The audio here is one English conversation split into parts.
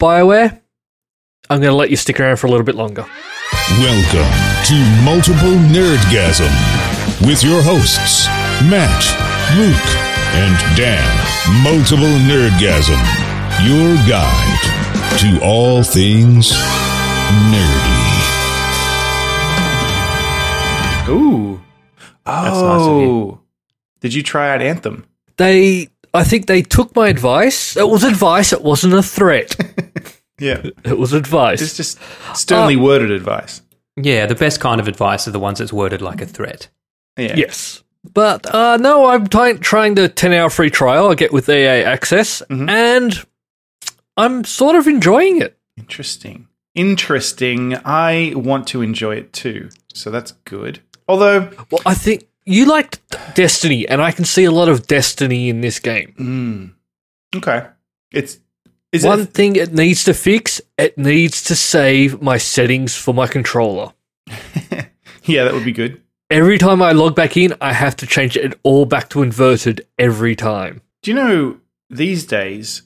BioWare, I'm going to let you stick around for a little bit longer. Welcome to Multiple Nerdgasm with your hosts, Matt, Luke, and Dan. Multiple Nerdgasm, your guide to all things nerdy. Ooh. That's nice of you. Oh. Did you try out Anthem? They, I think they took my advice. It was advice. It wasn't a threat. Yeah. it was advice. It's just sternly Uh, worded advice. Yeah, the best kind of advice are the ones that's worded like a threat. Yeah. Yes. But uh, no, I'm ty- trying the 10 hour free trial I get with EA Access, and I'm sort of enjoying it. Interesting. Interesting. I want to enjoy it too. So that's good. Although, Well, I think you liked Destiny, and I can see a lot of Destiny in this game. mm, okay. It's is One it thing it needs to fix, it needs to save my settings for my controller. Yeah, that would be good. Every time I log back in, I have to change it all back to inverted every time. Do you know these days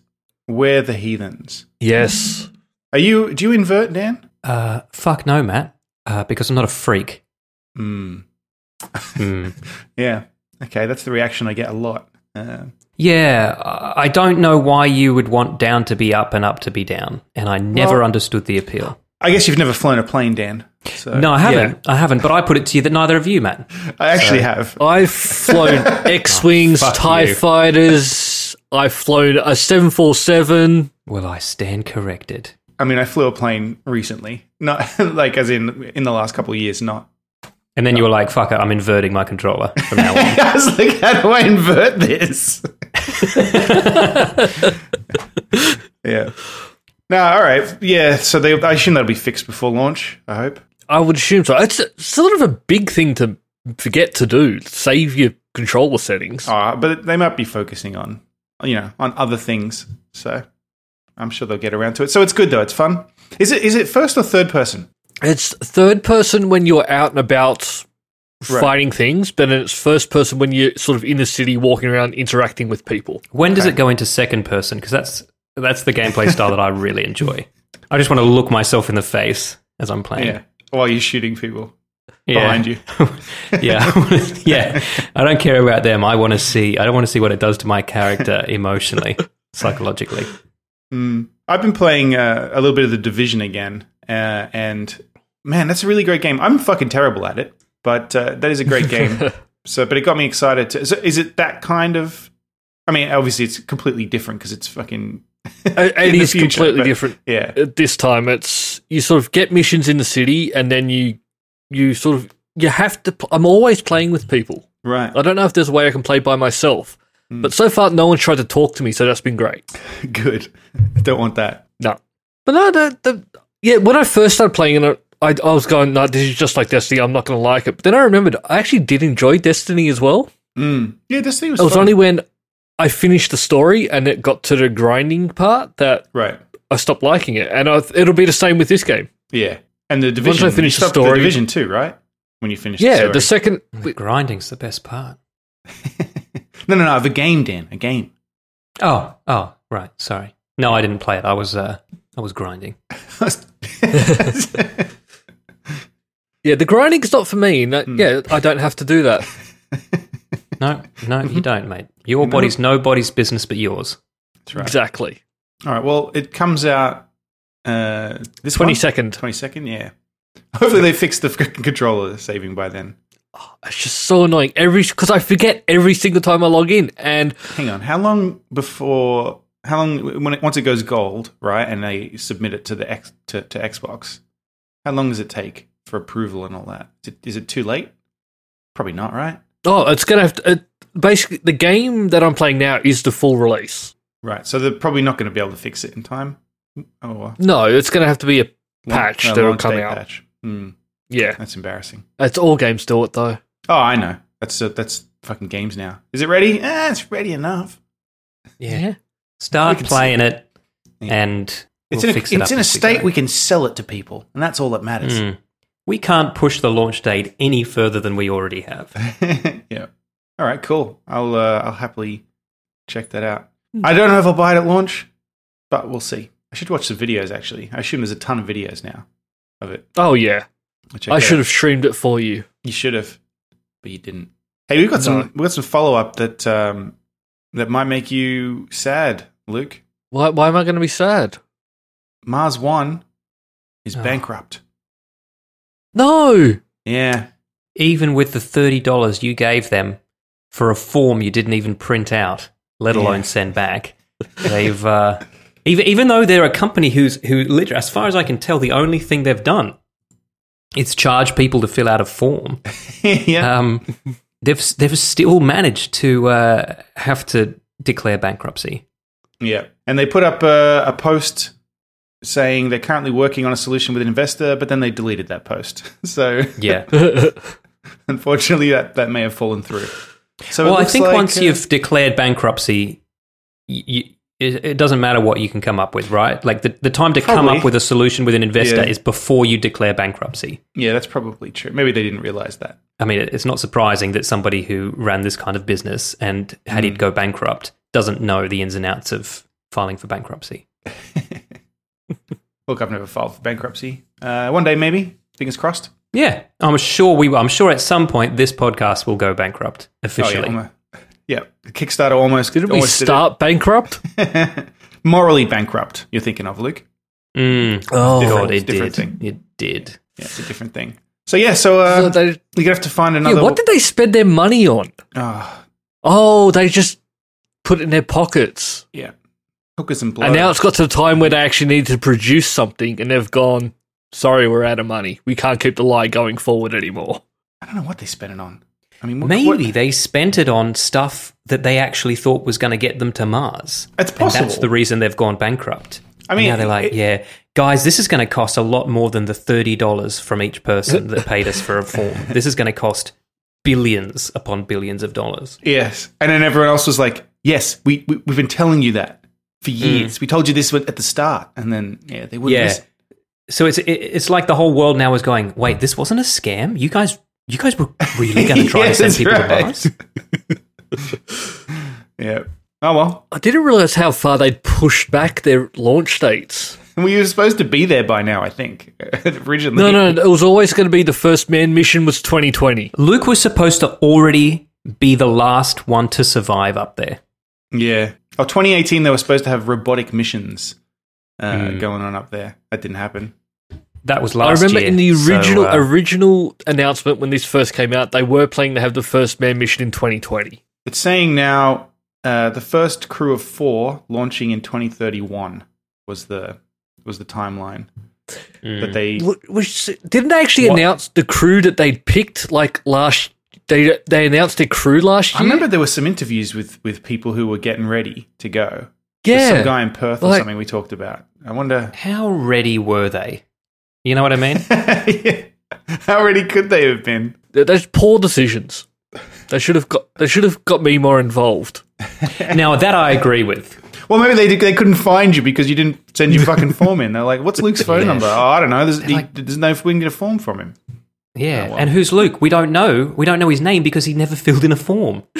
we're the heathens? Yes. Are you do you invert, Dan? Uh, fuck no, Matt, uh, because I'm not a freak. Mm. Hmm. Yeah. Okay, that's the reaction I get a lot. Uh, Yeah, I I don't know why you would want down to be up and up to be down, and I never Well- understood the appeal. I guess you've never flown a plane, Dan. So No, I haven't. I haven't. But I put it to you that neither of you, Matt. I actually have. I've flown X Wings, fuck TIE you. fighters. I've flown a 747. Well, I stand corrected. I mean, I flew a plane recently, not like as in in the last couple of years. Not. And then you were like, "Fuck it, I'm inverting my controller from now on." I was like, how do I invert this? yeah. No, all right. Yeah. So they, I assume that'll be fixed before launch. I hope. I would assume so. It's sort of a big thing to forget to do. Save your controller settings. Uh, but they might be focusing on, you know, on other things. So I'm sure they'll get around to it. So it's good though. It's fun. Is it? Is it first or third person? It's third person when you're out and about Right. fighting things, but it's first person when you're sort of in the city walking around interacting with people. When does it go into second person? Because that's that's the gameplay style that I really enjoy. I just want to look myself in the face as I'm playing. Yeah. While you're shooting people Yeah. behind you. yeah, yeah. I don't care about them. I want to see. I don't want to see what it does to my character emotionally, psychologically. Mm. I've been playing uh, a little bit of the Division again, uh, and man, that's a really great game. I'm fucking terrible at it, but uh, that is a great game. so, but it got me excited. To, so is it that kind of? I mean, obviously, it's completely different because it's fucking. It, in it the is future, completely different. Yeah, At this time, it's you sort of get missions in the city, and then you you sort of you have to. Pl- I'm always playing with people. right. I don't know if there's a way I can play by myself, but so far no one's tried to talk to me, so that's been great. Good. Don't want that. No, but no, the, the yeah. When I first started playing it, I, I was going, "No, this is just like Destiny. I'm not going to like it." But then I remembered I actually did enjoy Destiny as well. Mm. Yeah, Destiny was. It was fun. only when I finished the story and it got to the grinding part that right. I stopped liking it, and I, it'll be the same with this game. Yeah, and the division. Once I finish the stopped the division too, right? When you finish. Yeah, the, the second The grinding's the best part. no, no, no. The game, Dan. A game. Oh, oh, right. Sorry. No, I didn't play it. I was, uh, I was grinding. yeah, the grinding's not for me. No, Hmm. Yeah, I don't have to do that. No, no, you don't, mate. Your body's nobody's business but yours. That's right. Exactly. All right. Well, it comes out uh, this twenty second. Twenty second. yeah. Hopefully they fix the controller saving by then. It's just so annoying. Every because I forget every single time I log in, and Hang on. How long before how long when it, once it goes gold, right, and they submit it to the X, to, to Xbox? How long does it take for approval and all that? Is it, is it too late? Probably not, right? oh, it's gonna have to. It, basically, the game that I'm playing now is the full release. Right. So they're probably not going to be able to fix it in time. Oh, No, it's gonna have to be a patch no, that'll come out. Patch. Hmm, Yeah, that's embarrassing. it's all games do it though. Oh, I know. That's uh, that's fucking games now. Is it ready? Eh, it's ready enough. Yeah. Start playing it, Yeah. and It's we'll in a, it it's up in a as we state we can sell it to people, and that's all that matters. Mm. We can't push the launch date any further than we already have. yeah. All right. Cool. I'll uh, I'll happily check that out. I don't know if I'll buy it at launch, but we'll see. I should watch the videos. Actually, I assume there's a ton of videos now of it. Oh yeah, I'll check I should out. have streamed it for you. You should have, but you didn't. Hey, we've got some. We've got some follow up that um, that might make you sad, Luke. Why? Why am I going to be sad? Mars One is Oh. bankrupt. No. Yeah, Even with the thirty dollars you gave them for a form you didn't even print out, let alone Yeah. send back, they've uh, even even though they're a company who's who literally, as far as I can tell, the only thing they've done is charge people to fill out a form. yeah. Um, they've they've still managed to uh, have to declare bankruptcy. Yeah, and they put up a, a post saying they're currently working on a solution with an investor, but then they deleted that post. So Yeah. unfortunately, that, that may have fallen through. So well, I think like, once uh, you've declared bankruptcy, you, it, it doesn't matter what you can come up with, right? Like the, the time to come up with a solution with an investor Yeah. is before you declare bankruptcy. yeah, that's probably true. Maybe they didn't realize that. I mean, it's not surprising that somebody who ran this kind of business and had Mm. it go bankrupt doesn't know the ins and outs of filing for bankruptcy. Look, I've never filed for bankruptcy. Uh, one day, maybe. Fingers crossed. Yeah, I'm sure we. I'm sure at some point this podcast will go bankrupt Oh, officially. yeah, a- yeah, Kickstarter almost Didn't we almost did start bankrupt? morally bankrupt. You're thinking of Luke? Mm. Oh, God, Different- it different did. thing. It did. Yeah, it's a different thing. So yeah, so uh, So they- you're gonna have to find another. yeah, what did they spend their money on? Ah, Oh, they just put it in their pockets. yeah, hookers and blow. And now it's got to the time where they actually need to produce something, and they've gone, sorry, we're out of money. We can't keep the lie going forward anymore. I don't know what they spent it on. I mean, what, Maybe what- they spent it on stuff that they actually thought was going to get them to Mars. It's And possible. that's the reason they've gone bankrupt. I mean, now they're like, it- yeah, guys, this is going to cost a lot more than the thirty dollars from each person that paid us for a form. This is going to cost billions upon billions of dollars. Yes, and then everyone else was like, "Yes, we, we we've been telling you that for mm. years. We told you this at the start." And then yeah, they wouldn't. Yeah. listen. So it's it, it's like the whole world now is going, wait, this wasn't a scam. You guys, you guys were really going to try Yes, to send people right. to Mars. Yeah. Oh well, I didn't realize how far they'd pushed back their launch dates. we were supposed to be there by now. I think originally. No, no, it was always going to be the first man mission was 2020. Luke was supposed to already be the last one to survive up there. Yeah. Oh, 2018, they were supposed to have robotic missions uh, Hmm. going on up there. That didn't happen. That was last. I remember year. in the So, original uh, original announcement when this first came out, they were planning to have the first manned mission in 2020. It's saying now uh, the first crew of four launching in 2031 was the was the timeline mm. that they. Wh- Which didn't they actually What? announce the crew that they'd picked like last? They they announced their crew last year. I remember there were some interviews with with people who were getting ready to go. There's yeah, some guy in Perth or Like- something we talked about. I wonder How ready were they? You know what I mean? Yeah. how ready could they have been? They're- They're poor decisions. They should have got. They should have got me more involved. now that I agree with. Well, maybe they did, they couldn't find you because you didn't send your fucking form in. They're like, "What's Luke's phone Yeah. number?" Oh, I don't know. There's, he, like- there's no we can get a form from him. Yeah, Oh, well. and who's Luke? We don't know. We don't know his name because he never filled in a form.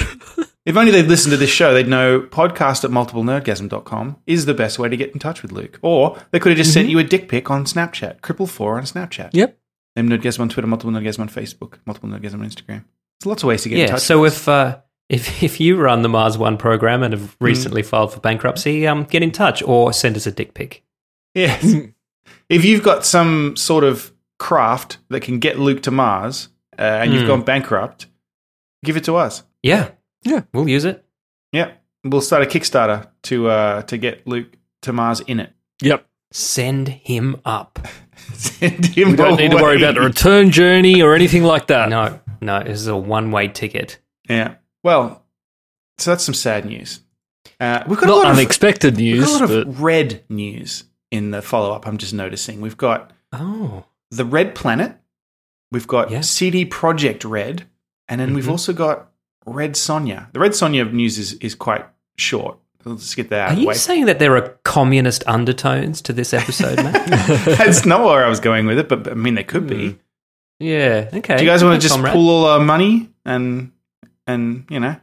If only they'd listened to this show, they'd know podcast at multiplenerdgasm.com is the best way to get in touch with Luke. Or they could have just sent you a dick pic on Snapchat, cripple four on Snapchat. Yep. Name Nerdgasm on Twitter, multiple Nerdgasm on Facebook, multiple Nerdgasm on Instagram. There's lots of ways to get in yeah. touch. So if uh, if if you run the Mars One program and have recently filed for bankruptcy, um, get in touch or send us a dick pic. Yes. if you've got some sort of craft that can get Luke to Mars uh, and you've Hmm. gone bankrupt, give it to us. Yeah, Yeah. we'll use it. Yeah. We'll start a Kickstarter to uh, to get Luke to Mars in it. Yep. Send him up. Send him We don't need to worry about the return journey or anything like that. No, no, this is a one-way ticket. Yeah. Well, so that's some sad news. Uh, we've got a Not lot of, unexpected we've news, got a lot but of red news in the follow up. I'm just noticing. We've got Oh, the Red Planet. We've got Yeah. CD Projekt Red, and then we've Mhm. also got Red Sonja. The Red Sonja news is, is quite short. Let's get that are of you way. saying that there are communist undertones to this episode, Matt? That's not where I was going with it, but I mean, there could be. yeah. Okay. Do you guys want to just comrade. pool all our money and and you know?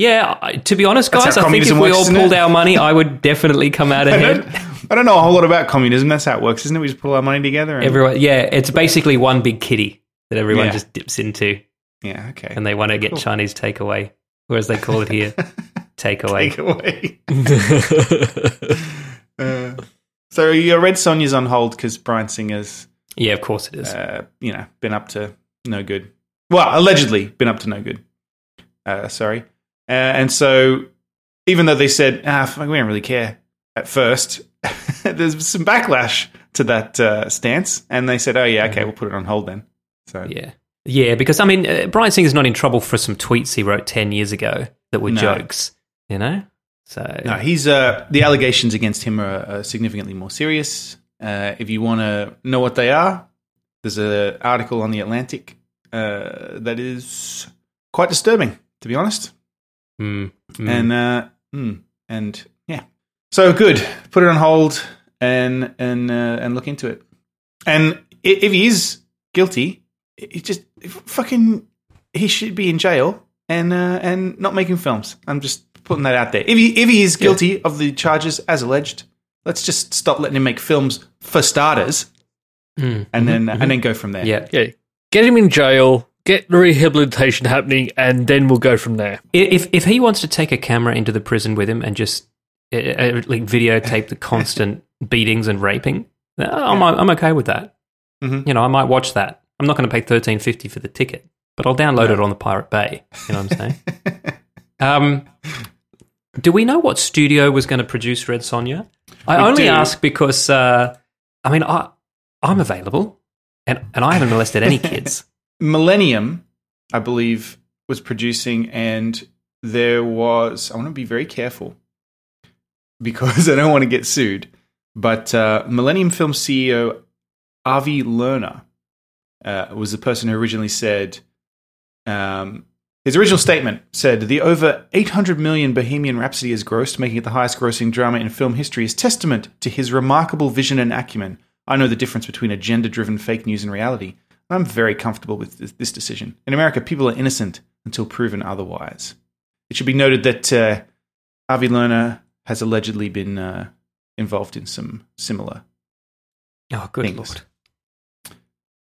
Yeah, to be honest, guys, I think if we works, all pulled our money, I would definitely come out I ahead. don't, I don't know a whole lot about communism. That's how it works, isn't it? We just pull our money together. And, Everyone, yeah, it's basically one big kitty that everyone Yeah. just dips into, yeah, okay. and they want to get Chinese takeaway, or as they call it here, takeaway. Take away. Uh, so your Red Sonja's on hold because Bryan Singer's, Yeah, of course it is. uh, you know, been up to no good. Well, allegedly been up to no good. Uh, sorry. Uh, and so even though they said, ah, fuck, we don't really care at first, there's some backlash to that uh, stance. And they said, oh, yeah, okay, we'll put it on hold then. So Yeah. Yeah, because I mean, uh, Bryan Singer's not in trouble for some tweets he wrote 10 years ago that were No. jokes, you know? So, No, he's uh, the allegations against him are, are significantly more serious. Uh, if you want to know what they are, there's an article on the Atlantic uh, that is quite disturbing, to be honest. Mm, mm. And uh, mm, and yeah, so good. Put it on hold and and uh, and look into it. And if he is guilty, he just fucking he should be in jail and uh, and not making films. I'm just putting that out there. If he if he is guilty of the charges as alleged, let's just stop letting him make films for starters, Mm, and then and then go from there. yeah. yeah. Get him in jail, get the rehabilitation happening, and then we'll go from there. If, if he wants to take a camera into the prison with him and just uh, uh, like videotape the constant beatings and raping, uh, I'm, I'm okay with that. Mhm. You know, I might watch that. I'm not going to pay thirteen fifty for the ticket, but I'll download it on the Pirate Bay. You know what I'm saying? um, do we know what studio was going to produce Red Sonja? I We only do. ask because uh, I mean I I'm available, and and I haven't molested any kids. Millennium, I believe, was producing, and there was. I want to be very careful because I don't want to get sued. But uh, Millennium Film CEO Avi Lerner uh, was the person who originally said. Um, his original statement said the over 800 million Bohemian Rhapsody has grossed, making it the highest grossing drama in film history, is testament to his remarkable vision and acumen. I know the difference between agenda driven fake news and reality. I'm very comfortable with this, this decision. In America, people are innocent until proven otherwise. It should be noted that uh, Avi Lerner has allegedly been uh, involved in some similar. Oh, good Things. lord!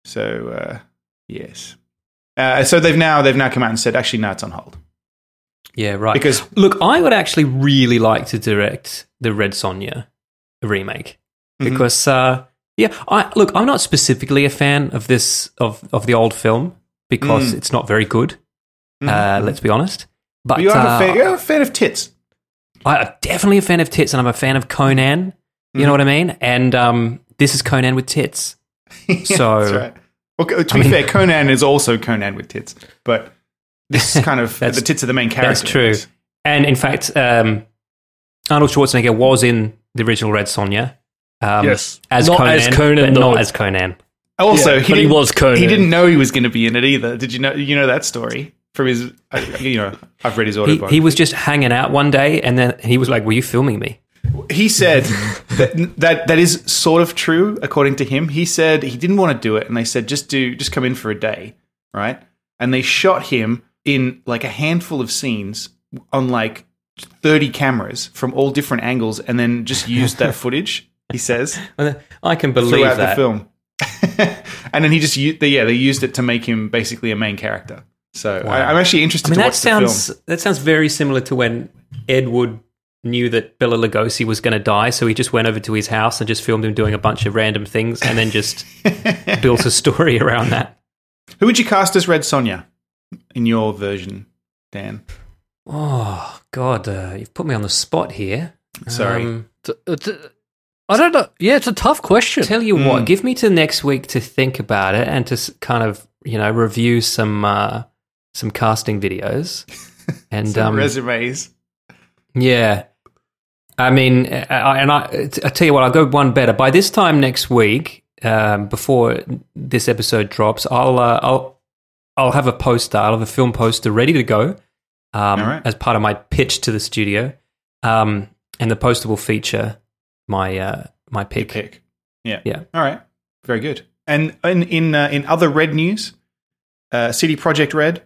So uh, yes, uh, so they've now they've now come out and said actually no, it's on hold Yeah, right. because Look, I would actually really like to direct the Red Sonja remake Mhm. because, uh, yeah, I look. I'm not specifically a fan of this of of the old film because Mm. it's not very good. Mhm. Uh, let's be honest. But you are uh, a fan, you're a fan of tits. I'm definitely a fan of tits, and I'm a fan of Conan. You Mm. know what I mean? And um, this is Conan with tits. Yeah, So- that's right. Well, to I be mean- fair, Conan is also Conan with tits, but this is kind of the tits are the main character. That's true. And in fact, um, Arnold Schwarzenegger was in the original Red Sonja. Um, Yes. as Not Conan, as Conan, but no. not as Conan. Also, Yeah, he, but he was Conan. He didn't know he was going to be in it either. Did you know? You know that story from his. You know, I've read his He, autobiography. he was just hanging out one day, and then he was like, "Were you filming me?" he said that, that that is sort of true according to him. He said he didn't want to do it, and they said just do just come in for a day, right? And they shot him in like a handful of scenes on like thirty cameras from all different angles, and then just used that footage. He says I can believe throughout that. the film, and then he just used, yeah they used it to make him basically a main character. So I, I'm actually interested I mean, to that watch sounds the film. that sounds very similar to when Ed Wood knew that Bela Lugosi was going to die, so he just went over to his house and just filmed him doing a bunch of random things, and then just built a story around that. Who would you cast as Red Sonja in your version, Dan? Oh God, uh, you've put me on the spot here. Sorry. Um, T- t- I don't know. Yeah, it's a tough question. Tell you Mm. what, give me to next week to think about it and to kind of you know review some uh, some casting videos. And Some um, resumes. yeah, I mean, I, and I, I tell you what, I'll go one better. By this time next week, um, before this episode drops, I'll uh, I'll I'll have a poster. I'll have a film poster ready to go um, All right. as part of my pitch to the studio, um, and the poster will feature my uh, my Your pick. pick. Yeah. Yeah. All right. Very good. And in in uh, in other Red news, uh, CD Projekt Red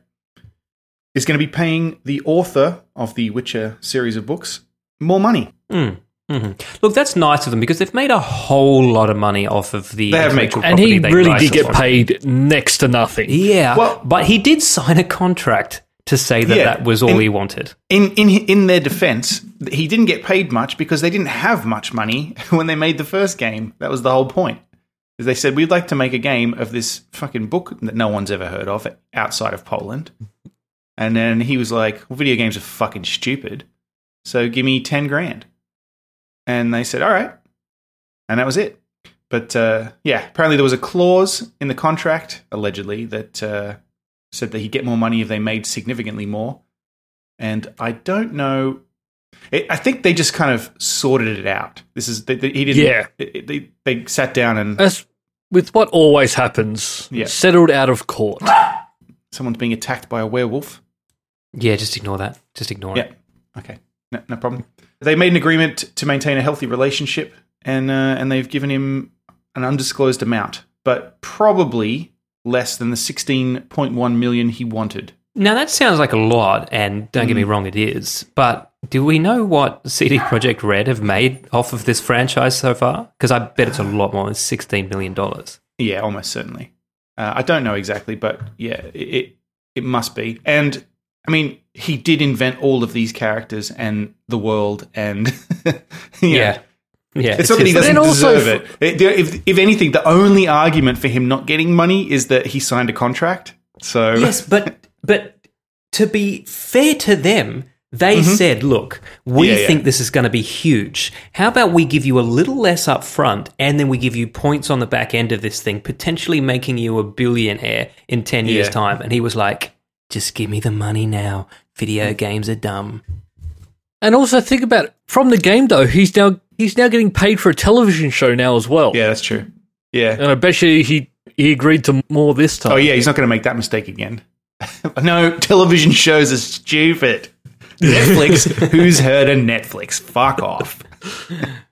is going to be paying the author of the Witcher series of books more money. Mm. hmm Look, that's nice of them because they've made a whole lot of money off of the They have made- intellectual and he they really did get paid next to nothing. Yeah, Well- but he did sign a contract to say that Yeah, that was all and- he wanted. In in in their defense, he didn't get paid much because they didn't have much money when they made the first game. That was the whole point. Is they said we'd like to make a game of this fucking book that no one's ever heard of outside of Poland. And then he was like, well, "Video games are fucking stupid, so give me ten grand." And they said, "All right," and that was it. But uh, yeah, apparently there was a clause in the contract, allegedly, that uh, said that he'd get more money if they made significantly more. And I don't know. It, I think they just kind of sorted it out. This is they, they, he didn't. Yeah. it- they they sat down and As with what always happens, Yeah. settled out of court. someone's being attacked by a werewolf. Yeah, just ignore that. Just ignore Yeah. it. Okay. No, no problem. They made an agreement to maintain a healthy relationship, and uh, and they've given him an undisclosed amount, but probably less than the sixteen point one million he wanted. Now that sounds like a lot, and don't Mm. get me wrong, it is. But do we know what CD Projekt Red have made off of this franchise so far? Because I bet it's a lot more than sixteen million dollars. Yeah, almost certainly. Uh, I don't know exactly, but yeah, it, it it must be. And I mean, he did invent all of these characters and the world, and Yeah, yeah. It's not that he doesn't also deserve it. If, if anything, the only argument for him not getting money is that he signed a contract. So yes, but but to be fair to them, they said, "Look, we Mm-hmm. Yeah, yeah. think this is going to be huge. How about we give you a little less up front, and then we give you points on the back end of this thing, potentially making you a billionaire in ten years' time?" And he was like, "Just give me the money now. Video games are dumb." And also think about it, from the game though, he's now he's now getting paid for a television show now as well. yeah, that's true. Yeah. And I bet you he he agreed to more this time. Oh yeah, he's not going to make that mistake again. no, television shows are stupid. Netflix. Who's heard of Netflix? Fuck off.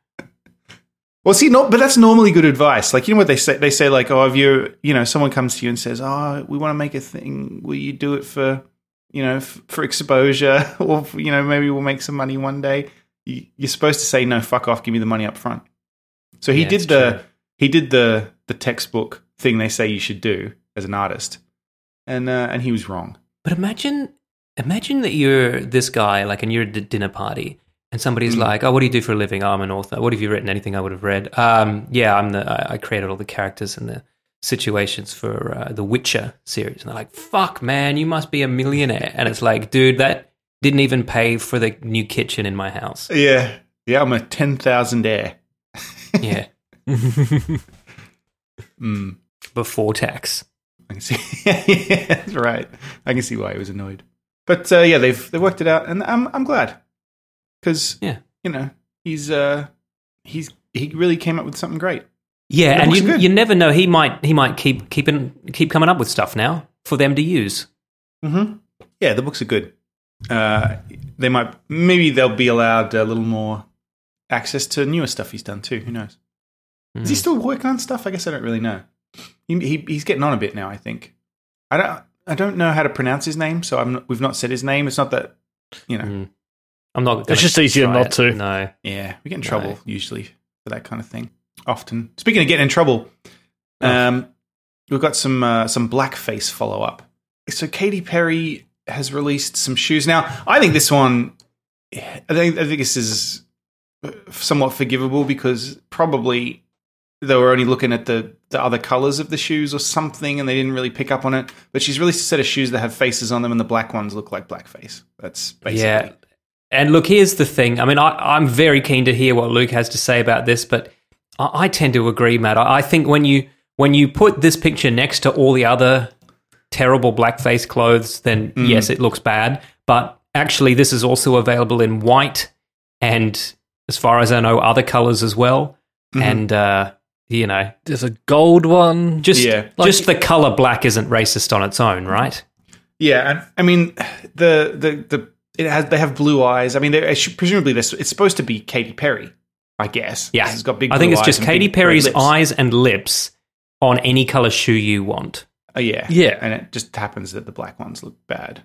Well, see, no, but that's normally good advice. Like, you know what they say? They say, like, oh, if you're, you know, someone comes to you and says, oh, we want to make a thing. Will you do it for, you know, f- for exposure? Or, you know, maybe we'll make some money one day. You- You're supposed to say, no, fuck off, give me the money up front. So he Yeah, did the, true. he did the, the textbook thing they say you should do as an artist. And, uh, and he was wrong. But imagine, imagine that you're this guy, like, and you're at a dinner party, and somebody's Mm. like, "Oh, what do you do for a living? Oh, I'm an author. What have you written? Anything I would have read? Um, yeah, I'm the. I, I created all the characters and the situations for uh, the Witcher series." And they're like, "Fuck, man, you must be a millionaire." And it's like, dude, that didn't even pay for the new kitchen in my house. Yeah. Yeah, I'm a 10,000 air. Yeah, Mm. before tax. I can see. yeah, that's right. I can see why he was annoyed. But uh, yeah, they've they worked it out, and I'm I'm glad because Yeah. you know he's uh he's he really came up with something great. Yeah, The and you, good. you never know. He might he might keep keeping keep coming up with stuff now for them to use. Mm-hmm. Yeah, the books are good. Uh, they might maybe they'll be allowed a little more access to newer stuff he's done too. Who knows? Is he Mm. still working on stuff? I guess I don't really know. He, he he's getting on a bit now. I think. I don't I don't know how to pronounce his name, so I'm not, we've not said his name. It's not that you know. Mm. I'm not. It's just easier not it. to. No. Yeah, we get in No. trouble usually for that kind of thing. Often. Speaking of getting in trouble, um, we've got some uh, some blackface follow up. So Katy Perry has released some shoes. Now, I think this one, I think I think this is uh, somewhat forgivable because probably they were only looking at the the other colors of the shoes or something, and they didn't really pick up on it. But she's released a set of shoes that have faces on them, and the black ones look like blackface. That's basically. Yeah. And look, here's the thing. I mean, I, I'm very keen to hear what Luke has to say about this, but I, I tend to agree, Matt. I, I think when you when you put this picture next to all the other terrible blackface clothes, then Mm. yes, it looks bad. But actually, this is also available in white and, as far as I know, other colors as well. Mhm. And uh, you know, There's a gold one. just Yeah. just the color black isn't racist on its own, right? Yeah, and I mean the the the it has they have blue eyes. I mean, they're, presumably this it's supposed to be Katy Perry, I guess. Yeah, it's got big. I think it's just Katy Perry's eyes and lips on any color shoe you want. Oh, yeah, Yeah. and it just happens that the black ones look bad.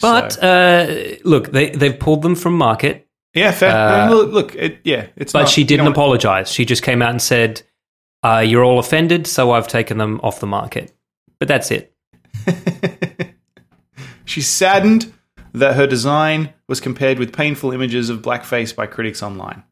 But So- uh, look, they they've pulled them from market, yeah, fair. uh, look, look, it, yeah, it's. but not- she didn't apologize. She just came out and said, uh, "You're all offended, so I've taken them off the market." But that's it. She's saddened that her design was compared with painful images of blackface by critics online.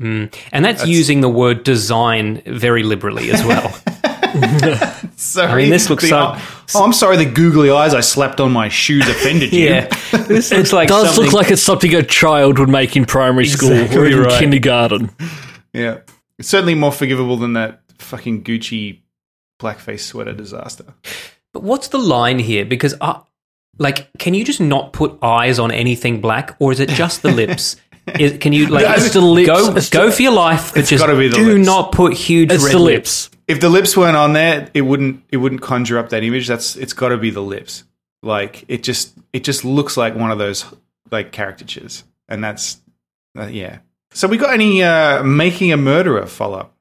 Mm. And that's, using the word design very liberally as well. Sorry, I mean, this looks the- so- Oh, I'm sorry. The googly eyes I slapped on my shoes offended you. yeah, this looks like Does something- look like it's something a child would make in primary school or Exactly even right. kindergarten. yeah. It's certainly more forgivable than that fucking Gucci blackface sweater disaster. But what's the line here? Because, uh, like, can you just not put eyes on anything black, or is it just the lips? Is, can you like It's the lips. go It's go for your life, but It's just gotta be the do lips. not put huge It's red the lips. lips. If the lips weren't on there, it wouldn't it wouldn't conjure up that image. That's it's got to be the lips. Like it just it just looks like one of those like caricatures, and that's uh, yeah. So we got any uh, making a murderer follow up?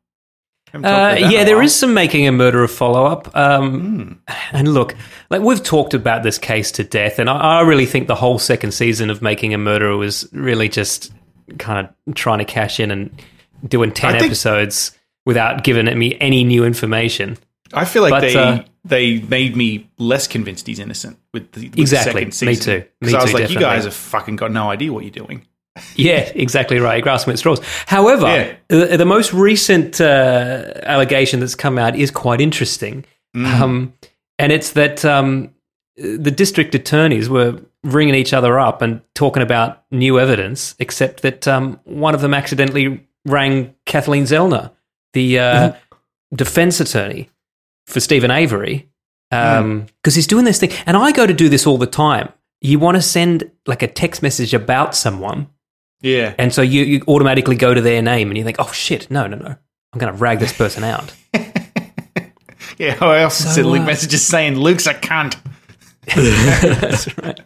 Uh, yeah, there is some making a murderer follow up. Um, And look, like we've talked about this case to death, and I, I really think the whole second season of Making a Murderer was really just kind of trying to cash in and doing ten think- episodes without giving me any new information. I feel like But, they uh, they made me less convinced he's innocent with the, with Exactly. the second Me season. too. Me Because I was too, like, you guys have fucking got no idea what you're doing. Yeah, exactly right. Grasping at straws. However, Yeah. the, the most recent uh, allegation that's come out is quite interesting, um, and it's that um, the district attorneys were ringing each other up and talking about new evidence, except that um, one of them accidentally rang Kathleen Zellner, the uh, defense attorney for Steven Avery, because he's doing this thing. And I go to do this all the time. You want to send like a text message about someone. Yeah, And so you, you automatically go to their name and you think, oh shit, no, no, no. I'm going to rag this person out. yeah. I also So, send link uh, messages saying Luke's a cunt. That's right.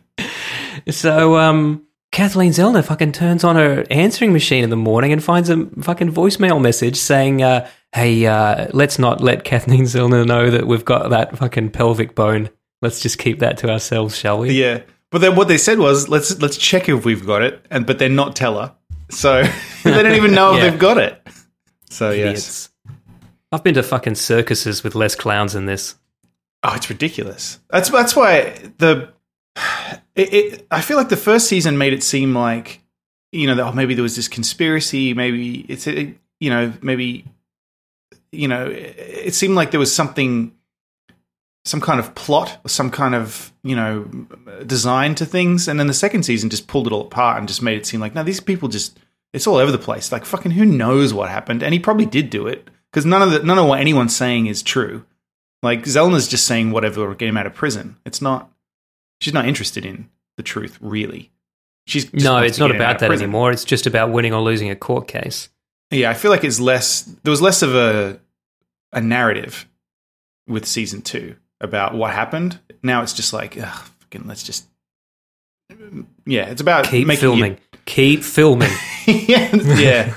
So um, Kathleen Zellner fucking turns on her answering machine in the morning and finds a fucking voicemail message saying, uh, hey, uh, let's not let Kathleen Zellner know that we've got that fucking pelvic bone. Let's just keep that to ourselves, shall we? Yeah, but then what they said was let's let's check if we've got it, and but then not tell her. So they don't even know Yeah. if they've got it. So yes, I've been to fucking circuses with less clowns than this. oh, it's ridiculous. That's that's why the it, it. I feel like the first season made it seem like you know that oh, maybe there was this conspiracy, maybe it's it, you know maybe you know it, seemed like there was something some kind of plot or some kind of you know design to things and then the second season just pulled it all apart and just made it seem like no these people just it's all over the place. Like fucking who knows what happened? And he probably did do it because none of the none of what anyone's saying is true. Like Zellner's just saying whatever will get him out of prison. It's not she's not interested in the truth really she's No, it's not get him out about that prison. anymore. It's just about winning or losing a court case. Yeah, I feel like it's less. There was less of a a narrative with season two about what happened. Now it's just like, ugh, fucking, let's just. Yeah, it's about Keep filming. Keep filming. Yeah, yeah.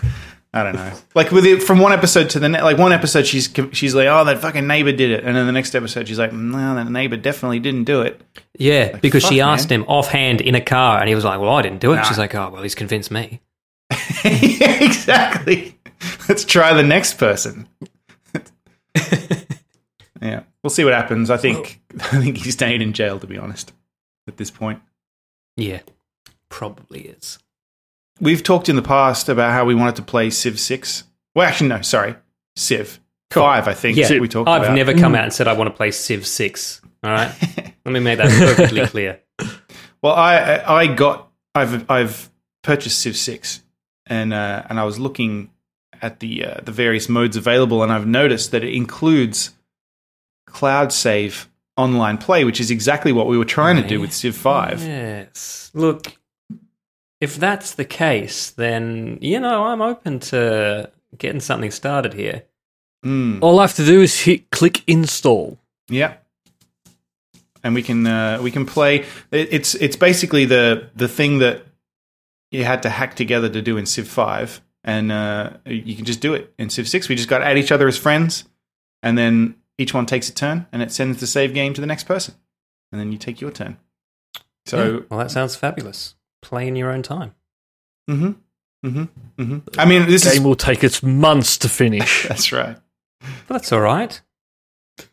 I don't know. Like with it, from one episode to the next. Like one episode, she's she's like, "Oh, that fucking neighbor did it," and then the next episode, she's like, mm, "No, that neighbor definitely didn't do it." Yeah, because she fuck, asked him offhand in a car, and he was like, "Well, I didn't do it." Nah. She's like, "Oh, well, he's convinced me." yeah, exactly. Let's try the next person. yeah, we'll see what happens. I think I think he's staying in jail. To be honest, at this point, Yeah, probably is. We've talked in the past about how we wanted to play Civ Six. Well, actually, no, sorry, Civ Five. I think Yeah, we talked. I've about. never come out and said I want to play Civ Six. All right, let me make that perfectly clear. Well, I I got I've I've purchased Civ Six, and uh, and I was looking at the uh, the various modes available, and I've noticed that it includes cloud save online play, which is exactly what we were trying to do with Civ Five. Yes. Look, if that's the case, then you know I'm open to getting something started here. Mm, All I have to do is hit click install. yeah, and we can uh, we can play. It's it's basically the the thing that you had to hack together to do in Civ Five, and uh, you can just do it in Civ Six. We just got to add each other as friends, and then each one takes a turn, and it sends the save game to the next person, and then you take your turn. So, Well, that sounds fabulous. Play in your own time. hmm hmm hmm I mean, this is Game will take its months to finish. that's right. But that's all right.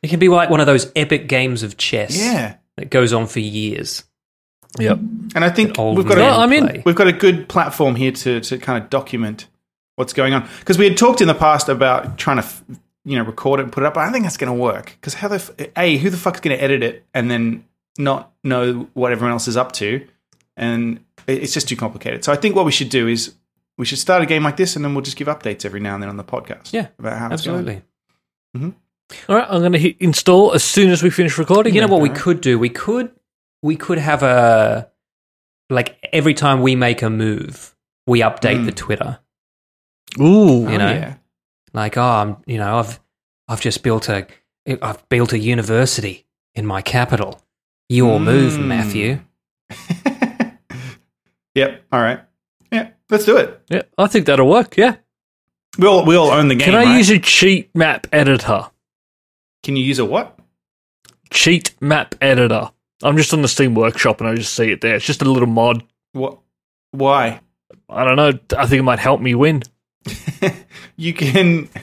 It can be like one of those epic games of chess Yeah, that goes on for years. yep. and I think we've got No, a, I'm we've got a good platform here to to kind of document what's going on because we had talked in the past about trying to you know record it and put it up. But I don't think that's going to work because how the f- a who the fuck's going to edit it and then not know what everyone else is up to, and it- it's just too complicated. So I think what we should do is we should start a game like this and then we'll just give updates every now and then on the podcast. Yeah, about how it's going. Absolutely. All right, I'm going to hit install as soon as we finish recording. You know then. what we could do? We could we could have a like every time we make a move, we update Mm. the Twitter. Ooh, You know? Oh, yeah. Like, oh, I'm, you know, I've I've just built a I've built a university in my capital. Your move, Mm. Matthew. yep. All right. Yeah. Let's do it. yeah, I think that'll work. Yeah. We all we all own the game. Can I right? use a cheat map editor? Can you use a what? Cheat map editor. I'm just on the Steam Workshop and I just see it there. It's just a little mod. What? Why? I don't know. I think it might help me win. you can.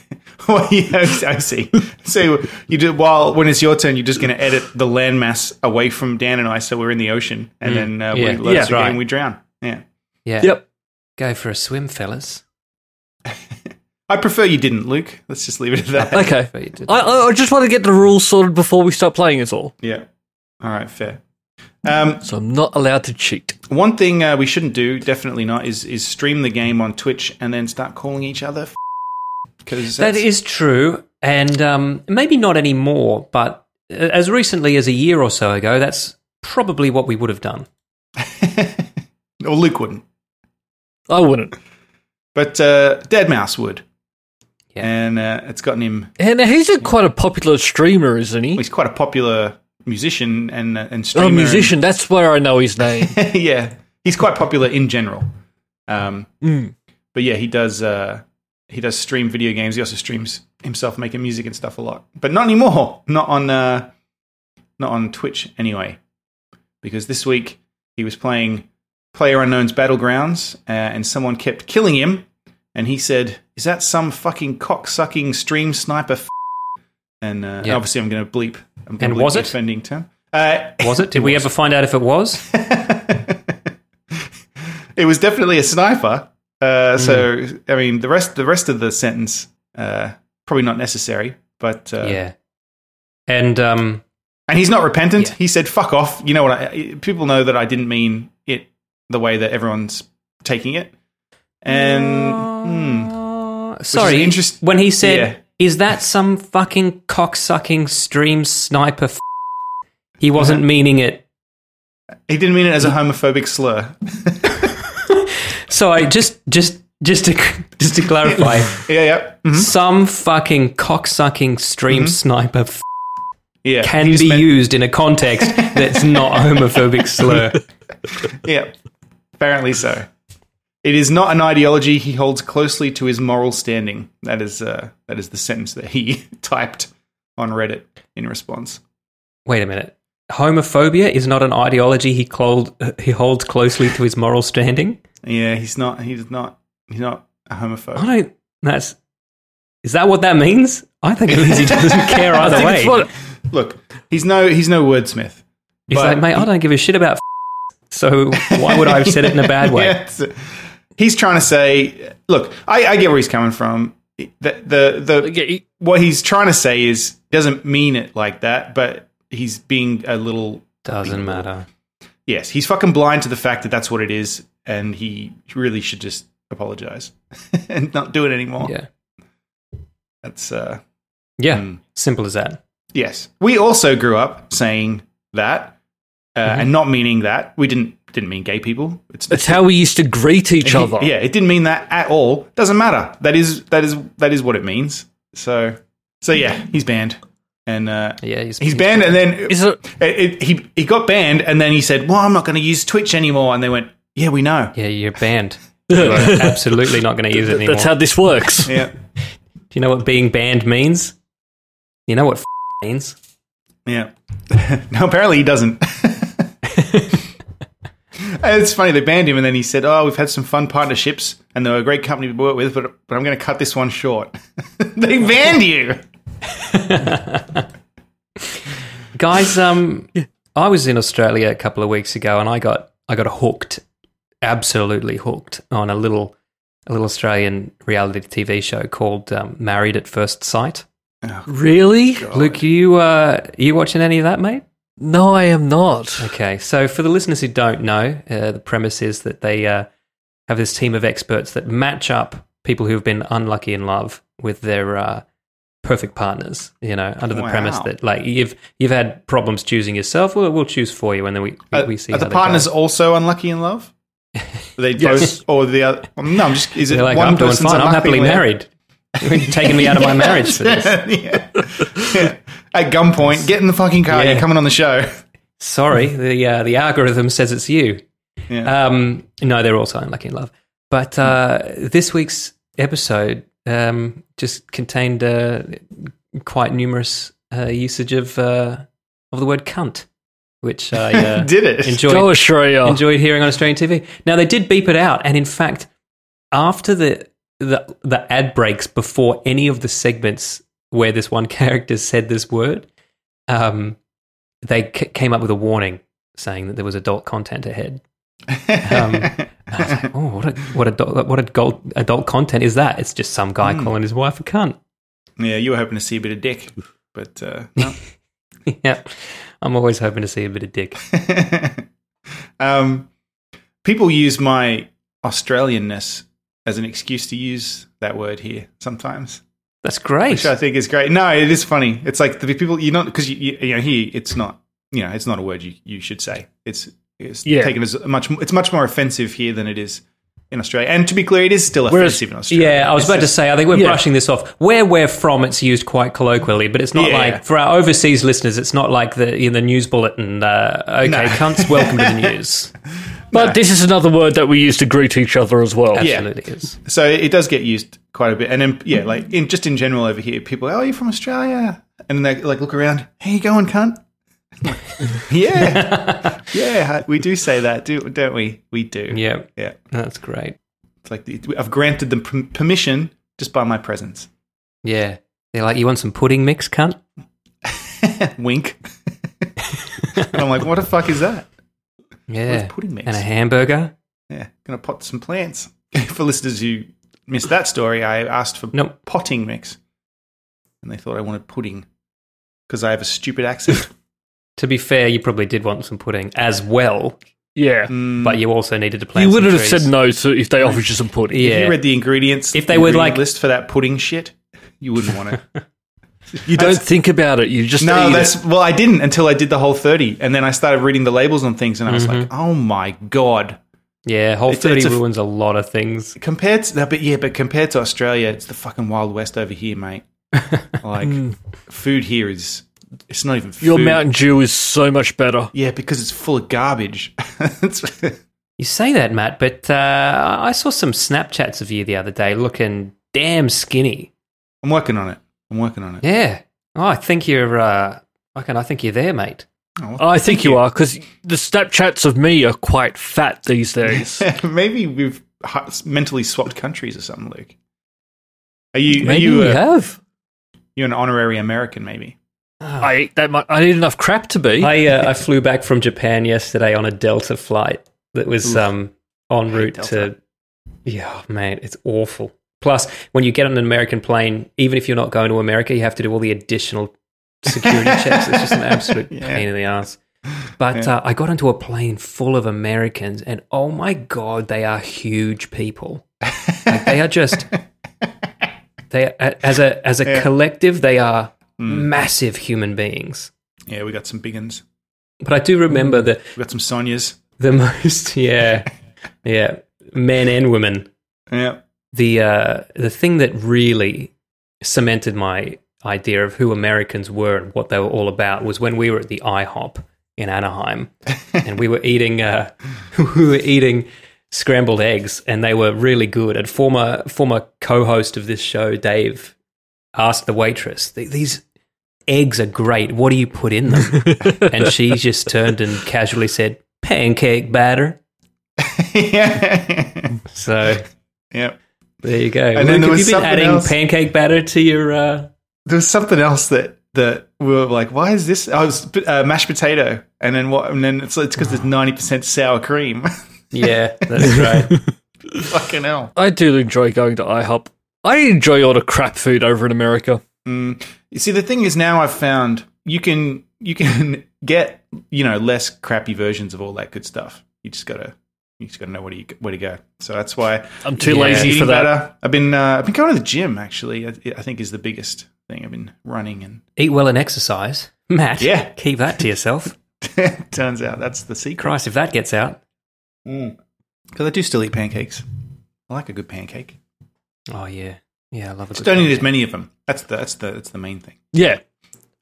Well, yeah, I see. So you do while when it's your turn, you're just going to edit the landmass away from Dan and I, so we're in the ocean, and then uh, Yeah. we Yeah, right. we drown. Yeah, Yeah. Yep. Go for a swim, fellas. I prefer you didn't, Luke. Let's just leave it at that. Okay. But you did- I, I I just want to get the rules sorted before we start playing. Is all. Yeah. All right. Fair. Um, So I'm not allowed to cheat. one thing uh, we shouldn't do, definitely not, is is stream the game on Twitch and then start calling each other. Because That is true, and um, maybe not anymore. But uh, as recently as a year or so ago, that's probably what we would have done. Or Luke wouldn't, I wouldn't. but uh, Deadmau5 would, Yeah. and uh, it's gotten him And he's a quite a popular streamer, isn't he? he's quite a popular musician and uh, and Oh, streamer. musician. That's where I know his name. yeah, he's quite popular in general. Um, Mm. but yeah, he does uh, he does stream video games. He also streams himself making music and stuff a lot, but not anymore. Not on uh, not on Twitch anyway, because this week he was playing PlayerUnknown's Battlegrounds, uh, and someone kept killing him. And he said, "Is that some fucking cock-sucking stream sniper?" F-? And uh, Yeah. obviously, I'm going to bleep. I'm gonna And bleep was it? offending term? Uh, Was it? Did we ever find out if it was? it was definitely a sniper. Uh, So I mean, the rest the rest of the sentence uh, probably not necessary. But uh, yeah. And um, and he's not repentant. Yeah. He said, "Fuck off." You know what? I, people know that I didn't mean it the way that everyone's taking it. And Uh, sorry, interest- when he said, Yeah. "Is that some fucking cocksucking stream sniper?" F-? He wasn't meaning it. he didn't mean it as a homophobic slur. So I just, just, just to, just to clarify, yeah, yeah, Mhm. some fucking cocksucking stream sniper f- yeah. can be meant- used in a context that's not a homophobic slur. Yeah, apparently so. It is not an ideology he holds closely to his moral standing. That is uh, that is the sentence that he typed on Reddit in response. Wait a minute. Homophobia is not an ideology he, he holds closely to his moral standing. Yeah, he's not. He's not. He's not a homophobe. I don't. That's. Is that what that means? I think it means he doesn't care either way. what, Look, he's no. He's no wordsmith. He's like, mate, I don't give a shit about. So why would I have said it in a bad way? Yeah, he's trying to say. Look, I, I get where he's coming from. The the the yeah, he- what he's trying to say is doesn't mean it like that, but he's being a little Doesn't matter. Yes, he's fucking blind to the fact that that's what it is, and he really should just apologize and not do it anymore. Yeah. That's uh, Yeah. Mm. Simple as that. yes. We also grew up saying that uh, and not meaning that. We didn't didn't mean gay people. It's, it's how we used to greet each other. Yeah, it didn't mean that at all. Doesn't matter. That is that is that is what it means. So so yeah, he's banned, and uh, Yeah. He's, he's banned, and then Is it? it, it, he he got banned, and then he said, "Well, I'm not going to use Twitch anymore," and they went, "Yeah, we know." Yeah, you're banned. You are absolutely not going to use it anymore. That's how this works. Yeah. Do you know what being banned means? You know what f- means? Yeah. no, apparently he doesn't. And it's funny they banned him, and then he said, "Oh, we've had some fun partnerships, and they're a great company to work with, but but I'm going to cut this one short." they banned you. Guys, um, I was in Australia a couple of weeks ago, and I got I got hooked, absolutely hooked on a little a little Australian reality TV show called um, Married at First Sight. Really? Luke, you uh, you watching any of that, mate? No, I am not. Okay, so for the listeners who don't know, uh, the premise is that they uh, have this team of experts that match up people who have been unlucky in love with their uh, perfect partners. You know, under the Wow. premise that like you've you've had problems choosing yourself, well, we'll choose for you, and then we we, Are, we see are how the they partners go. also unlucky in love? Are they Yes. both, or the other? No, I'm just. Is it They're like, one I'm doing person's fine. I'm unlucky happily married. You're taking me out of my marriage for this. yeah. Yeah. At gunpoint, get in the fucking car. Yeah. You're coming on the show. Sorry, the uh, the algorithm says it's you. Yeah. Um, no, they're also unlucky in love. But uh, this week's episode um, just contained uh, quite numerous uh, usage of uh, of the word cunt, which I uh, Did it? enjoyed enjoyed hearing on Australian TV. Now they did beep it out, and in fact, after the the the ad breaks before any of the segments where this one character said this word, um, they c- came up with a warning saying that there was adult content ahead. Um, I was like, oh, what a, what adult what adult adult content is that? It's just some guy calling his wife a cunt. yeah, you were hoping to see a bit of dick, but uh, no. yeah, I'm always hoping to see a bit of dick. um, people use my Australianness as an excuse to use that word here sometimes, That's great. which I think is great. No, it is funny. It's like the people you're not because you, you you know here it's not you know it's not a word you, you should say. It's it's Yeah. taken as much it's much more offensive here than it is in Australia. And to be clear, it is still Whereas- offensive in Australia. Yeah, I was It's about just- to say, I think we're Yeah. brushing this off. Where we're from, it's used quite colloquially, but it's not Yeah. like, for our overseas listeners, it's not like the in the news bulletin, uh, okay, No. cunts, welcome to the news. But this is another word that we use to greet each other as well. Yeah. Is. So it does get used quite a bit, and then yeah, like in just in general over here, people, oh, you're from Australia, and then they like look around, how you going, cunt? yeah, yeah, we do say that, do don't we? We do. Yeah, yeah. that's great. It's like the, I've granted them permission just by my presence. Yeah. They're like, you want some pudding mix, cunt? Wink. and I'm like, what the fuck is that? Yeah. What's pudding mix? And a hamburger? Yeah, gonna pot some plants. for listeners who missed that story, I asked for Nope. potting mix, and they thought I wanted pudding because I have a stupid accent. To be fair, you probably did want some pudding as well, Yeah. Mm, but you also needed to plant You wouldn't have trees. said no to if they offered you some pudding. if Yeah. you read the ingredients, If they were like- list for that pudding shit, you wouldn't want to. You don't think about it. You just no, that's it. well, I didn't until I did the whole thirty, and then I started reading the labels on things, and I was Mm-hmm. like, oh my god. Yeah, Whole It's- 30 it's a- ruins a lot of things. Compared to that, but yeah, but compared to Australia, it's the fucking wild west over here, mate. Like food here is, it's not even food. Your Mountain Dew is so much better. Yeah, because it's full of garbage. You say that, Matt, but uh, I saw some Snapchats of you the other day looking damn skinny. I'm working on it. I'm working on it. Yeah. Oh, I think you're. Uh, I can. I think you're there, mate. Oh, well, I think you are because the Snapchats of me are quite fat these days. Maybe we've hu- mentally swapped countries or something, Luke. Are you? Maybe are you? we uh, have. You're an honorary American, maybe. I ate that much. I ate enough crap to be. I uh, I flew back from Japan yesterday on a Delta flight that was um en route to. Yeah, man, it's awful. Plus, when you get on an American plane, even if you're not going to America, you have to do all the additional security checks. It's just an absolute Yeah. pain in the ass. But uh, I got onto a plane full of Americans, and oh my god, they are huge people. Like they are just they as a as a Yeah. collective, they are massive human beings. Yeah, we got some big uns. But I do remember that We got some Sonias. the most yeah yeah men and women Yeah. The uh the thing that really cemented my idea of who Americans were and what they were all about was when we were at the IHOP in Anaheim and we were eating uh we were eating scrambled eggs and they were really good and former former co-host of this show Dave asked the waitress these eggs are great what do you put in them and she just turned and casually said pancake batter yeah. So Yep. There you go. And Luke, then there have was you been adding else. pancake batter to your? Uh... There was something else that that we were like, why is this? I was uh, mashed potato, and then what? And then it's it's because there's ninety percent sour cream. Yeah, that's right. Fucking hell. I do enjoy going to IHOP. I enjoy all the crap food over in America. Mm. You see, the thing is now I've found you can you can get you know less crappy versions of all that good stuff. You just gotta you just gotta know where to where to go. So that's why I'm too Yeah. lazy for that. better. I've been uh, I've been going to the gym actually. I, I think is the biggest thing. I've been running and Eat well and exercise, Matt. Yeah. keep that to yourself. turns out that's the secret. Christ, if that gets out. Because I do still eat pancakes. I like a good pancake. Oh yeah, yeah, I love it. Just don't eat as many of them. That's the that's the that's the main thing. Yeah,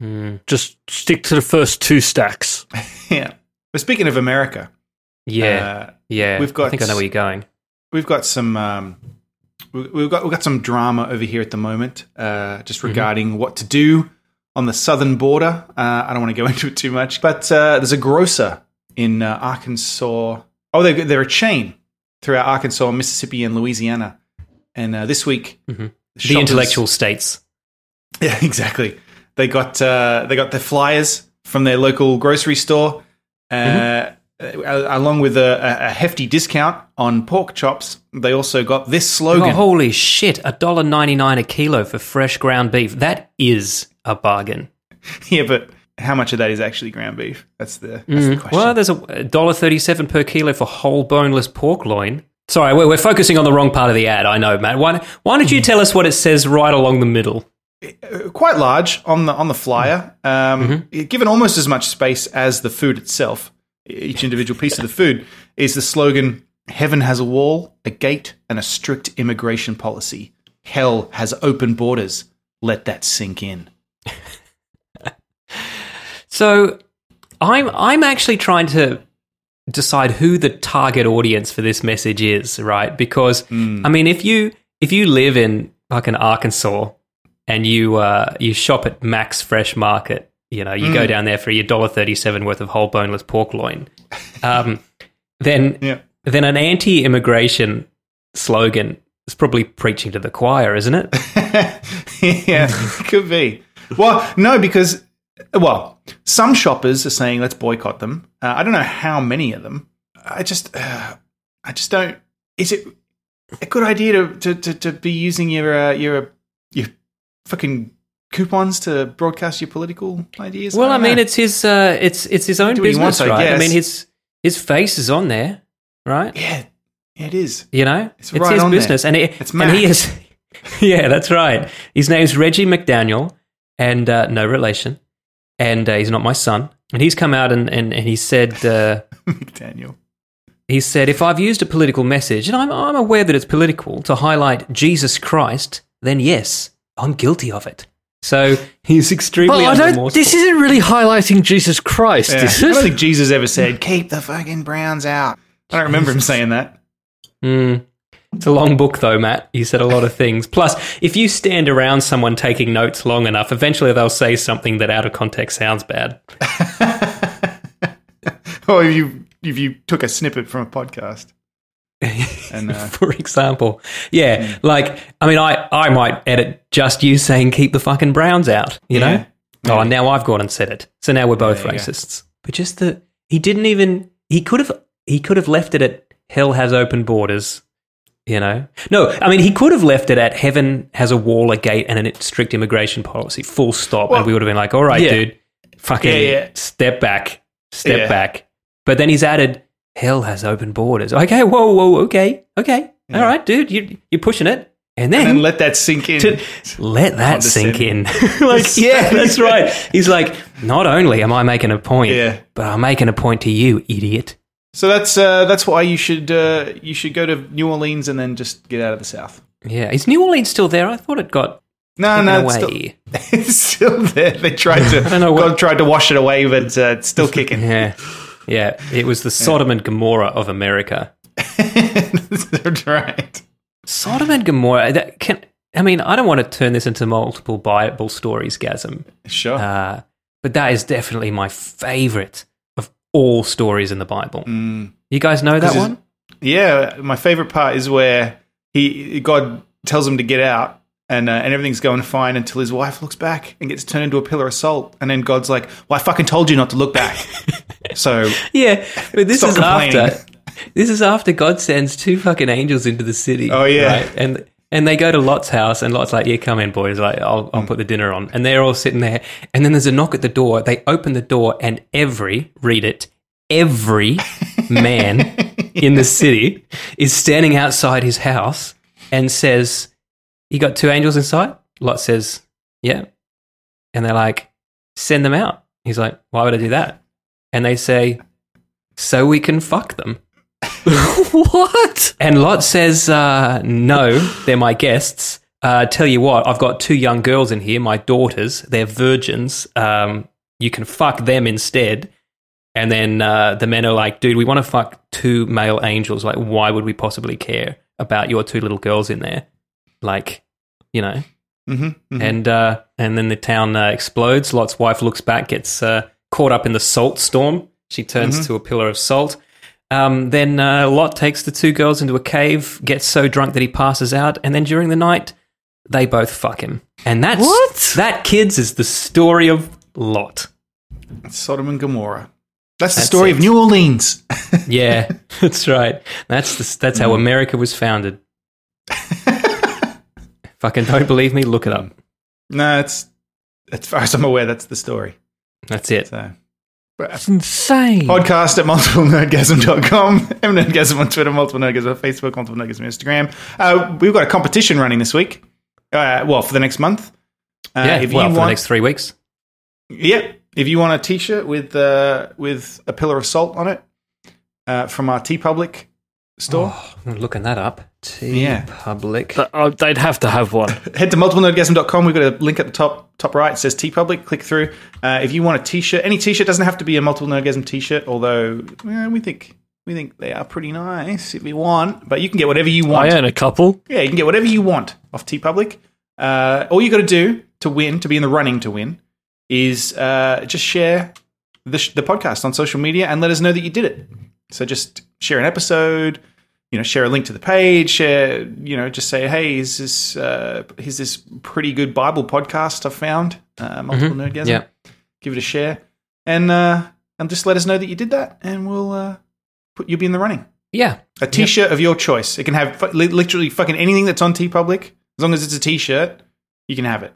Mm, just stick to the first two stacks. yeah. But speaking of America, yeah, uh, yeah. we've got- I think I know where you're going. we've got some um, we- we've got we've got some drama over here at the moment, uh, just regarding what to do on the southern border. Uh, I don't want to go into it too much, but uh, there's a grocer in uh, Arkansas. Oh, they're they're a chain throughout Arkansas, Mississippi, and Louisiana. And uh, this week, Mhm. The shoppers- intellectual states. Yeah, exactly. They got uh, they got their flyers from their local grocery store, uh, uh, Uh, uh, along with a, a- hefty discount on pork chops. They also got this Oh, slogan. holy shit! A dollar ninety nine a kilo for fresh ground beef. That is a bargain. yeah, but how much of that is actually ground beef? That's the, that's the mm. question. Well, there's a dollar thirty seven per kilo for whole boneless pork loin. Sorry, we're, we're focusing on the wrong part of the ad. I know, Matt. Why, why don't you hmm. tell us what it says right along the middle? Uh, Quite large on the on the flyer, mm-hmm. um, given almost as much space as the food itself. Each individual piece of the food is the slogan: "Heaven has a wall, a gate, and a strict immigration policy. Hell has open borders. Let that sink in." So, I'm I'm actually trying to decide who the target audience for this message is, right? Because I mean, if you if you live in fucking Arkansas and you uh, you shop at Max Fresh Market, you know, you go down there for your dollar thirty seven worth of whole boneless pork loin, um, then Yeah. then an anti immigration slogan is probably preaching to the choir, isn't it? yeah, could be. Well, no, because well, some shoppers are saying let's boycott them. Uh, I don't know how many of them. I just, uh, I just don't. Is it a good idea to to, to, to be using your uh, your your fucking coupons to broadcast your political ideas? Well, I don't mean, know. it's his uh, it's it's his own Do business, wants, right? I mean, his his face is on there, right? yeah, it is. You know, It's right his on there. business, and it, It's and he is. yeah, that's right. His name's Reggie McDaniel, and uh, no relation, and uh, he's not my son. And he's come out and and, and he said. Uh, Daniel. he said, if I've used a political message, and I'm, I'm aware that it's political, to highlight Jesus Christ, then yes, I'm guilty of it. So he's extremely Well, I don't. This isn't really highlighting Jesus Christ, Yeah. is I don't think Jesus ever said keep the fucking Browns out. I don't remember him saying that. Mm. It's a long book, though, Matt. He said a lot of things. Plus, if you stand around someone taking notes long enough, eventually they'll say something that out of context sounds bad. or if you if you took a snippet from a podcast and uh, For example, yeah, like I mean, I I might edit just you saying keep the fucking Browns out. You Yeah, know? Oh, now I've gone and said it. So now we're both There you go. racists. But just the he didn't even he could have he could have left it at hell has open borders. You know, no, I mean he could have left it at heaven has a wall, a gate, and a strict immigration policy. Full stop, Well- and we would have been like, all right, Yeah. dude, fucking Yeah, yeah. step back, step back. But then he's added hell has open borders. Okay, whoa, whoa, okay, okay, all right, dude, you you're pushing it, and then, and then let that sink in. to let that sink in. Like, yeah, that's right. He's like, not only am I making a point, Yeah. but I'm making a point to you, idiot. so that's uh, that's why you should uh, you should go to New Orleans and then just get out of the South. Yeah, is New Orleans still there? I thought it got No, no, away. it's still, it's still there. They tried to don't know what- God tried to wash it away, but uh, it's still kicking. Yeah, yeah. It was the Sodom and Gomorrah of America. That's right. Sodom and Gomorrah. That can. I mean, I don't want to turn this into multiple Bible stories, Gasm. Sure. Uh, but that is definitely my favorite of all stories in the Bible. Mm. You guys know that one? Yeah, my favorite part is where he God tells him to get out, and uh, and everything's going fine until his wife looks back and gets turned into a pillar of salt, and then God's like, "Well, I fucking told you not to look back." so Yeah, but this is after. This is after God sends two fucking angels into the city. Oh, yeah. and and they go to Lot's house, and Lot's like, "Yeah, come in, boys. Like, I'll I'll mm. put the dinner on." And they're all sitting there, and then there's a knock at the door. They open the door, and every read it, every man in the city is standing outside his house and says, "You got two angels inside?" Lot says, "Yeah," and they're like, "Send them out." He's like, "Why would I do that?" And they say, "So we can fuck them." what? And Lot says, uh, no, they're my guests. Uh, tell you what, I've got two young girls in here, my daughters. They're virgins. Um, you can fuck them instead. And then uh, the men are like, dude, we want to fuck two male angels. Like, why would we possibly care about your two little girls in there? Like, you know. mhm, mhm. And uh, and then the town uh, explodes. Lot's wife looks back, gets uh, caught up in the salt storm. She turns to a pillar of salt. Um, then uh, Lot takes the two girls into a cave, gets so drunk that he passes out, and then during the night, they both fuck him. And that's What? that, kids, is the story of Lot. Sodom and Gomorrah. That's the That's story it. of New Orleans. Yeah, that's right. That's the, that's how America was founded. Fucking don't believe me? Look it up. no, it's as far as I'm aware, that's the story. That's it. So. It's insane. Podcast at multiplenerdgasm.com. Nerdgasm on Twitter, multiple nerdgasm on Facebook, multiple nerdgasm on Instagram. Uh, we've got a competition running this week. Uh, well, for the next month. Uh, Yeah, if well, you for the next three weeks. Yep. If you want a T-shirt with uh, with a pillar of salt on it uh, from our TeePublic store, I'm looking that up. T Yeah. Public. Th- uh, they'd have to have one. head to multiplenerdgasm.com. We've got a link at the top top right. It says TeePublic. Click through. Uh, if you want a T-shirt, any T-shirt doesn't have to be a multiple nerdgasm T-shirt. Although eh, we think we think they are pretty nice if you want. But you can get whatever you want. I own a couple. Yeah, you can get whatever you want off TeePublic. Uh, all you got to do to win, to be in the running to win, is uh, just share the, sh- the podcast on social media and let us know that you did it. So just share an episode, you know, share a link to the page, share, you know, just say, hey, is this uh, is this pretty good Bible podcast I found? Uh, Multiple Nerdgasm. Yeah. Give it a share, and uh, and just let us know that you did that, and we'll uh, put you'll be in the running. Yeah. A T-shirt of your choice. It can have fu- literally fucking anything that's on TeePublic. As long as it's a T-shirt, you can have it.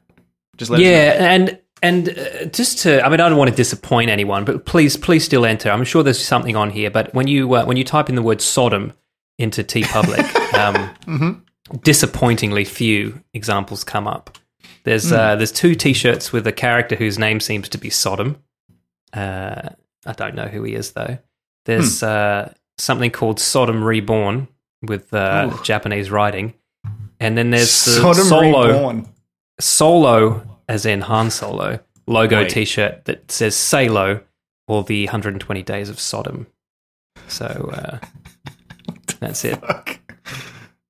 Just let us know. Yeah, and and uh, just to, I mean, I don't want to disappoint anyone, but please, please still enter. I'm sure there's something on here, but when you uh, when you type in the word Sodom into TeePublic, um, disappointingly few examples come up. There's uh, there's two T-shirts with a character whose name seems to be Sodom. Uh, I don't know who he is though. There's uh, something called Sodom Reborn with uh, Japanese writing, and then there's the Sodom solo Reborn. solo, as in Han Solo, logo Wait. T-shirt that says "Salo" or the 120 Days of Sodom. So uh, that's it.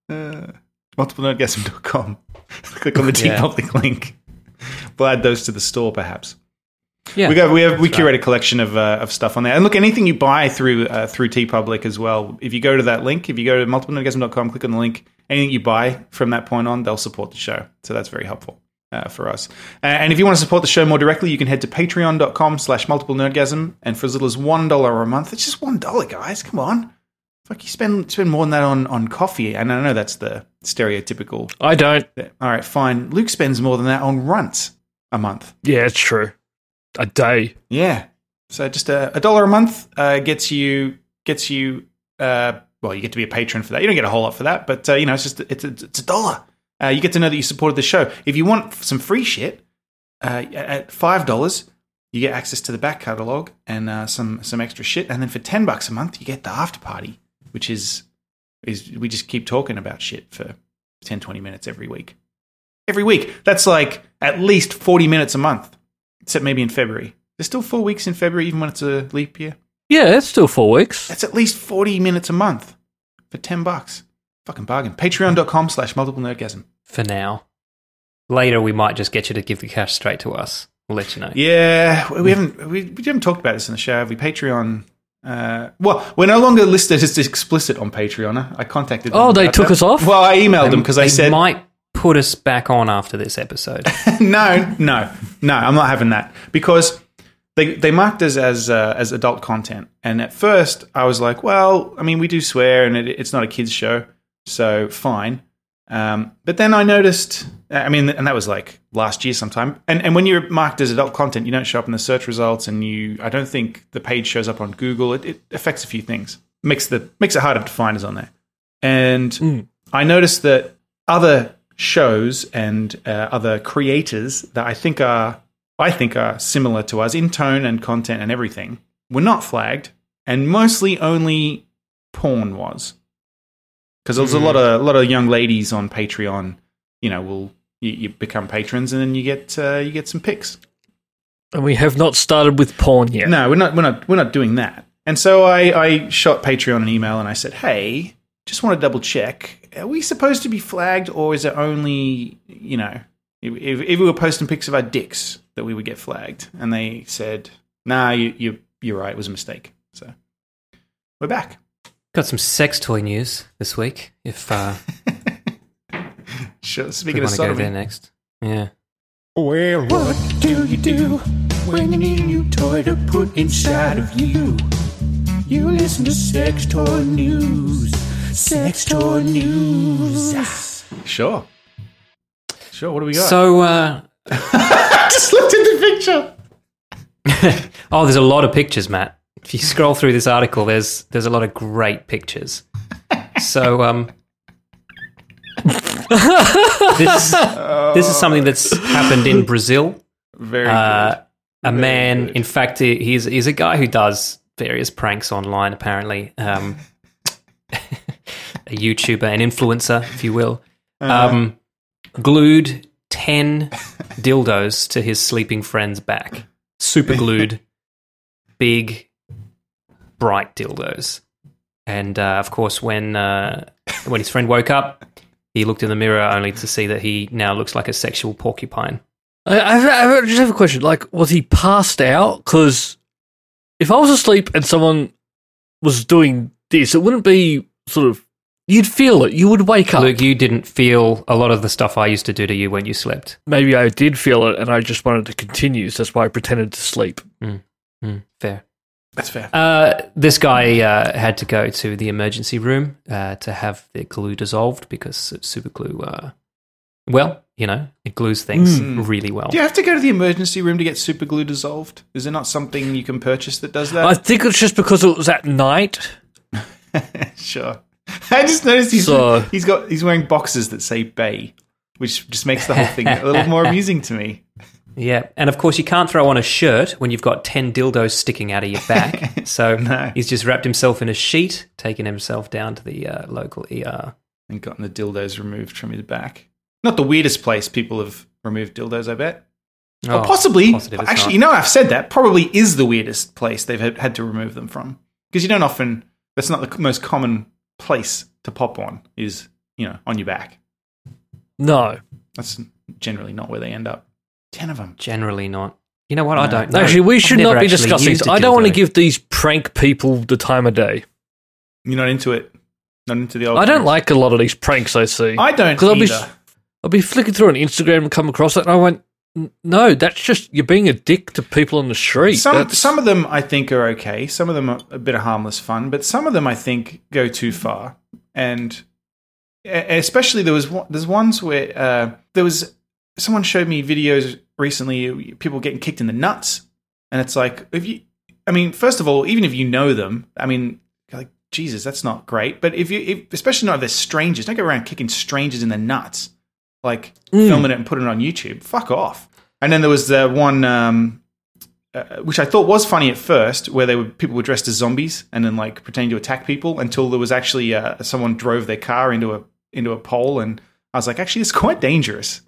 Uh, multiplenerdgasm.com. Click on the T Yeah. Public link. We'll add those to the store, perhaps. Yeah, We go. we have we curate a collection of uh, of stuff on there. And look, anything you buy through uh, through TeePublic as well. If you go to that link, if you go to multiplenerdgasm.com, click on the link. Anything you buy from that point on, they'll support the show. So that's very helpful. Uh, for us. Uh, and if you want to support the show more directly, you can head to patreon.com slash multiple nerdgasm. And for as little as $1 a month, it's just $1, guys. Come on. Fuck, you spend, spend more than that on, on coffee. And I know that's the stereotypical. I don't. All right, fine. Luke spends more than that on runts a month. Yeah, it's true. A day. Yeah. So just a, a dollar a month uh, gets you gets you uh, well, you get to be a patron for that. You don't get a whole lot for that, but uh, you know, it's just it's a, it's a dollar. Uh, you get to know that you supported the show. If you want some free shit, uh, at five dollars, you get access to the back catalog and uh, some some extra shit. And then for ten bucks a month, you get the after party, which is is we just keep talking about shit for 10, 20 minutes every week. Every week. That's like at least 40 minutes a month, except maybe in February. There's still four weeks in February, even when it's a leap year. Yeah, it's still four weeks. That's at least 40 minutes a month for 10 bucks. Fucking bargain. Patreon.com slash multiple nerdgasm. for now. Later, we might just get you to give the cash straight to us. We'll let you know. Yeah, we haven't we, we haven't talked about this in the show. Have we Patreon Uh, well, we're no longer listed as explicit on Patreon. I contacted. them Oh, they took that. us off? Well, I emailed them because I They said might put us back on after this episode. no, no, no. I'm not having that because they they marked us as uh, as adult content. And at first, I was like, well, I mean, we do swear, and it, it's not a kids show, so fine. Um, but then I noticed, I mean, and that was like last year sometime. And and when you're marked as adult content, you don't show up in the search results, and you, I don't think the page shows up on Google. It, it affects a few things, makes the makes it harder to find us on there. And Mm. I noticed that other shows and uh, other creators that I think are I think are similar to us in tone and content and everything were not flagged, and mostly only porn was because there's a lot of a lot of young ladies on Patreon. You know, will you, you become patrons and then you get uh, you get some pics. And we have not started with porn yet. No, we're not. We're not. We're not doing that. And so I, I shot Patreon an email and I said, "Hey, just want to double check. Are we supposed to be flagged, or is it only you know if, if, if we were posting pics of our dicks that we would get flagged?" And they said, "Nah, you, you you're right. It was a mistake." So we're back. Got some sex toy news this week. If uh, Sure. we Speaking of want to go there next, yeah. Well, what do you do when you need a new toy to put inside of you? You listen to Sex Toy News. Sex Toy News. sure, sure. What do we got? So, uh, I just looked at the picture. oh, there's a lot of pictures, Matt. If you scroll through this article, there's there's a lot of great pictures. So, um, this this is something that's happened in Brazil. Very Uh, good. a Very man, good. in fact, he's he's a guy who does various pranks online. Apparently, um, a YouTuber, an influencer, if you will, Uh-huh. um, glued ten dildos to his sleeping friend's back. Super glued, big, bright dildos. And uh, of course, when uh, when his friend woke up, he looked in the mirror only to see that he now looks like a sexual porcupine. I, I, I just have a question. Like, was he passed out? Because if I was asleep and someone was doing this, it wouldn't be sort of. You'd feel it. You would wake up. Luke, you didn't feel a lot of the stuff I used to do to you when you slept. Maybe I did feel it, and I just wanted to continue. So that's why I pretended to sleep. Mm, fair. That's fair. Uh, this guy uh, had to go to the emergency room uh, to have the glue dissolved because super glue, uh, well, you know, it glues things Mm. really well. Do you have to go to the emergency room to get super glue dissolved? Is there not something you can purchase that does that? I think it's just because it was at night. sure. I just noticed he's So- he's got he's wearing boxes that say Bay, which just makes the whole thing a little more amusing to me. Yeah, and of course you can't throw on a shirt when you've got ten dildos sticking out of your back. So No. he's just wrapped himself in a sheet, taken himself down to the uh, local ER. And gotten the dildos removed from his back. Not the weirdest place people have removed dildos, I bet. Oh, or possibly, actually, not. you know, I've said that probably is the weirdest place they've had, had to remove them from because you don't often. That's not the most common place to pop on. Is you know on your back. No. That's generally not where they end up. Ten of them. Generally not. You know what? I don't know. Actually, we I've should never not be actually discussing used this. a I don't want to dildo. give these prank people the time of day. You're not into it. Not into the old. I don't like a lot of these pranks I see. I don't 'Cause I'll be- either. I'll be flicking through on Instagram and come across it, and I went, "N- "No, that's just you're being a dick to people on the street." Some That's- some of them I think are okay. Some of them are a bit of harmless fun, but some of them I think go too far. And e- especially there was one, there's ones where uh, there was someone showed me videos recently people getting kicked in the nuts, and it's like if you, I mean, first of all, even if you know them, I mean, like Jesus, that's not great. But if you, if, especially not if they're strangers, don't go around kicking strangers in the nuts, like Mm. filming it and putting it on YouTube. Fuck off. And then there was the one. Um, uh, which I thought was funny at first, where they were people were dressed as zombies and then like pretending to attack people until there was actually uh, someone drove their car into a into a pole, and I was like, actually, it's quite dangerous.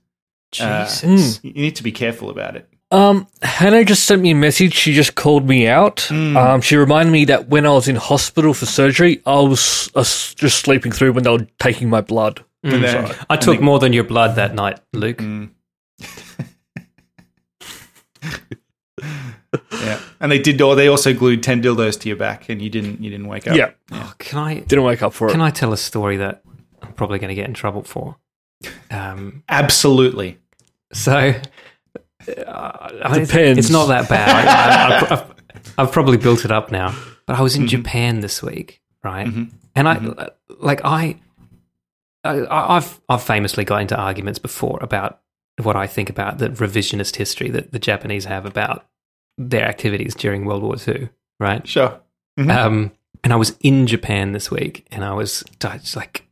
Uh, Jesus. You need to be careful about it. Um, Hannah just sent me a message. She just called me out. Hmm. Um, she reminded me that when I was in hospital for surgery, I was uh, just sleeping through when they were taking my blood. And then- Mm. I took more than your blood that night, Luke. Mm. yeah, Yeah, and they did. Or they also glued ten dildos to your back, and you didn't. You didn't wake up. Yeah, Oh, can I didn't wake up for it. can I tell a story that I'm probably going to get in trouble for? Um, absolutely. So uh, Depends. It's not that bad. I, I've probably built it up now. But I was Mm-hmm. in Japan this week, right? Mhm. And I like I, I I've I've famously got into arguments before about what I think about the revisionist history that the Japanese have about their activities during World War II, right? Sure. Mhm. Um, and I was in Japan this week, and I was like,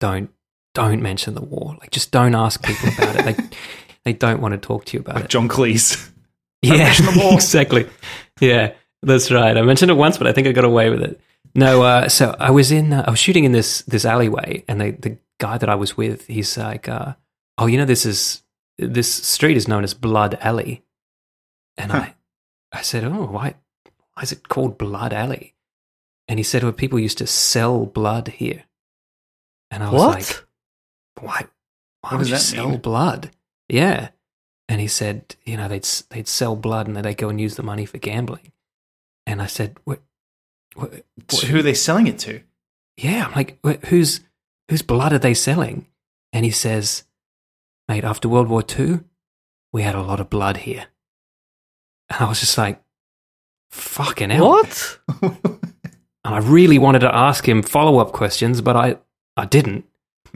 don't don't mention the war. Like, just don't ask people about it. They they don't want to talk to you about Like it. John Cleese. Yeah, mention the war. exactly. Yeah, that's right. I mentioned it once, but I think I got away with it. No, uh, so I was in, uh, I was shooting in this this alleyway, and the the guy that I was with, he's like, uh, "Oh, you know, this is this street is known as Blood Alley," and I, I said, "Oh, why, why is it called Blood Alley?" And he said, "Well, people used to sell blood here," and I was what? like, "Why? Why What would you that sell mean? blood?" Yeah, and he said, you know, they'd they'd sell blood and then they'd go and use the money for gambling. And I said, what? what, So who are they selling it to? yeah, I'm like, "Wh- whose whose blood are they selling? And he says, mate, after World War II, we had a lot of blood here. And I was just like, fucking hell. What? And I really wanted to ask him follow up questions, but I, I didn't.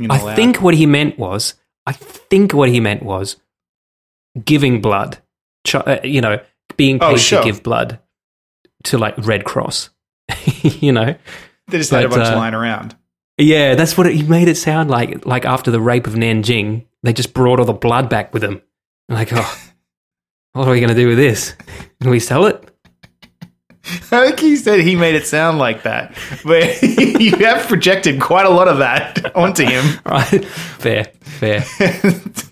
I think what he meant was, I think what he meant was giving blood, uh, you know, being Oh, paid sure. to give blood to like Red Cross, you know. they just had a but, bunch uh, lying around. Yeah, that's what it, he made it sound like. Like after the rape of Nanjing, they just brought all the blood back with them. Like, oh, what are we going to do with this? Can we sell it? I think he said he made it sound like that, but you have projected quite a lot of that onto him. Right? fair, fair.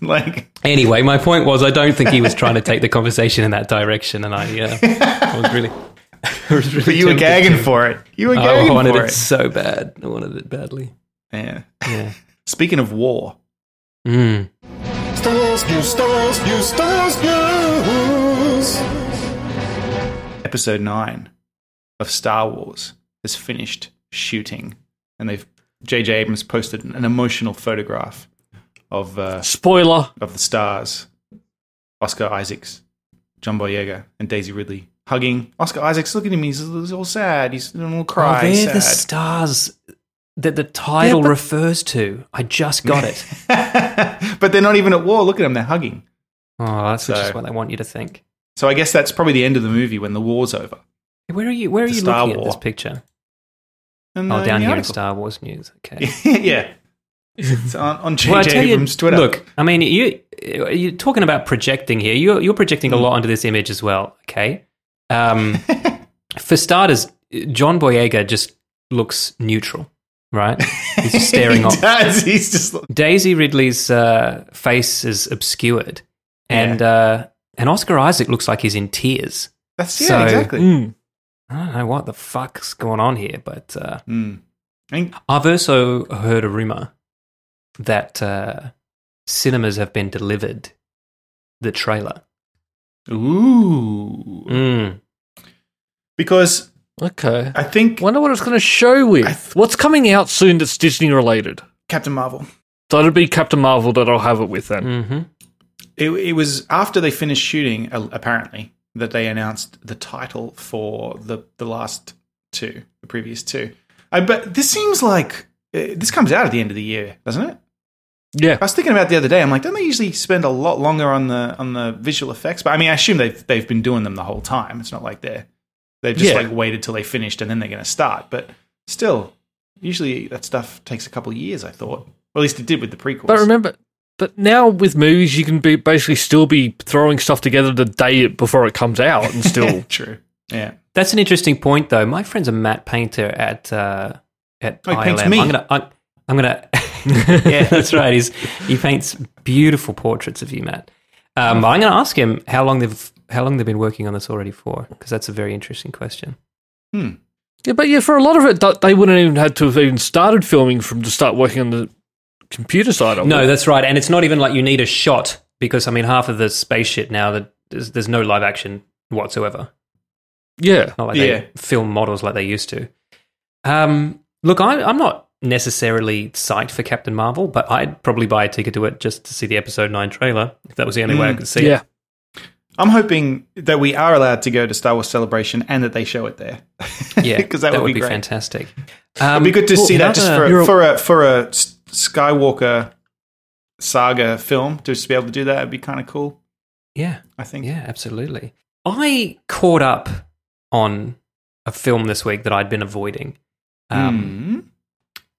like, Anyway, my point was, I don't think he was trying to take the conversation in that direction, and I, uh, I was really, I was really but you were gagging to. for it. You were I gagging for it it. so bad. I wanted it badly. Yeah. Yeah. Speaking of war, Mm. Star Wars news, Star Wars news, Star news. Episode nine of Star Wars has finished shooting, and they've J.J. Abrams posted an emotional photograph of uh, Spoiler. of the stars, Oscar Isaacs, John Boyega, and Daisy Ridley hugging. Oscar Isaacs, look at him, he's, he's all sad. He's a little Oh, cry. they're sad. the stars that the title Yeah, but- refers to. I just got it. but they're not even at war. Look at them, they're hugging. Oh, that's So- just what they want you to think. So I guess that's probably the end of the movie when the war's over. Where are you? Where are you Star looking War. at this picture? And, Oh, uh, down here in article. Star Wars news. Okay. yeah. It's on, on Well, J.J. you, Abrams' Twitter. look, I mean, you you're talking about projecting here. You're you're projecting Hmm. a lot onto this image as well. Okay. Um, for starters, John Boyega just looks neutral, right? He's just staring he off. does. He's just Daisy Ridley's uh, face is obscured, and uh, and Oscar Isaac looks like he's in tears. that's yeah, So- exactly. Mm. I don't know what the fuck's going on here, but uh, Mm. I think I've also heard a rumor that uh, cinemas have been delivered the trailer. Ooh. Mm. Because Okay. I think Wonder what it's going to show with. Th- What's coming out soon that's Disney related? Captain Marvel. So it'll be Captain Marvel that I'll have it with then. hmm It, it was after they finished shooting, apparently, that they announced the title for the the last two, the previous two. I but this seems like uh, this comes out at the end of the year, doesn't it? Yeah. I was thinking about it the other day. I'm like, don't they usually spend a lot longer on the on the visual effects? But I mean, I assume they've they've been doing them the whole time. It's not like they're they've just Yeah. like waited till they finished and then they're going to start. But still, usually that stuff takes a couple of years. I thought, or at least it did with the prequels. But remember, but now with movies, you can be basically still be throwing stuff together the day before it comes out and still. true. Yeah. That's an interesting point, though. My friend's a matte painter at uh, at Oh, he ILM. me. I'm gonna, I'm, I'm gonna. yeah, that's right. He's he paints beautiful portraits of you, Matt. Um, but I'm going to ask him how long they've how long they've been working on this already for, because that's a very interesting question. Hmm. yeah, but yeah, for a lot of it, they wouldn't even had to have even started filming from to start working on the computer side of it. No, it. that's right, and it's not even like you need a shot because I mean half of the space shit now that there's, there's no live action whatsoever. Yeah. not like Yeah. they film models like they used to. Um, look, I, I'm not necessarily psyched for Captain Marvel, but I'd probably buy a ticket to it just to see the episode nine trailer if that was the only way I could see Yeah. it. I'm hoping that we are allowed to go to Star Wars Celebration and that they show it there. Yeah, because that, would, be, great. fantastic. It'd Um, be good to well, see that just another- for a, a- for a for a S- Skywalker saga film to just be able to do that would be kind of cool. yeah, I think. Yeah, absolutely. I caught up on a film this week that I'd been avoiding. Um, Mm.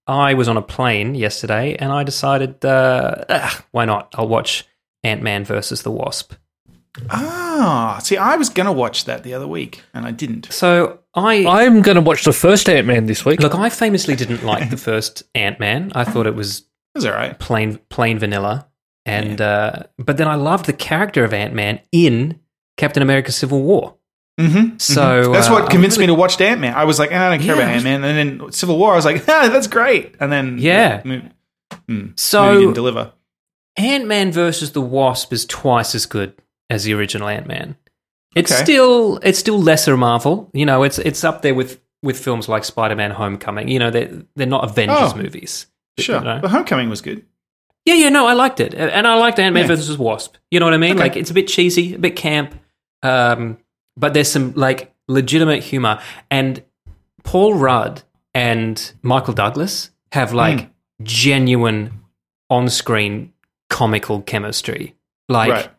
I was on a plane yesterday and I decided, uh, ah, why not? I'll watch Ant Man versus the Wasp. Ah, see, I was gonna watch that the other week and I didn't. So I. I'm going to watch the first Ant Man this week. Look, I famously didn't like the first Ant Man. I thought it was It was all right. plain plain vanilla. And uh, but then I loved the character of Ant Man in Captain America: Civil War. Mm-hmm. So, that's uh, what I'm convinced really- me to watch Ant Man. I was like, "Ah, I don't care Yeah, about it Ant Man, and then Civil War, I was like, ah, that's great. And then Yeah. the movie, mm, So- movie didn't deliver. Ant Man versus the Wasp is twice as good as the original Ant Man. It's Okay. still it's still lesser Marvel. You know, it's it's up there with with films like Spider Man Homecoming. You know, they're they're not Avengers Oh, movies. Sure, You know? the Homecoming was good. Yeah, yeah, no, I liked it, and I liked Ant Man Yeah. versus Wasp. You know what I mean? Okay. Like it's a bit cheesy, a bit camp, um, but there's some like legitimate humor. And Paul Rudd and Michael Douglas have like Hmm. genuine on-screen comical chemistry. Like right.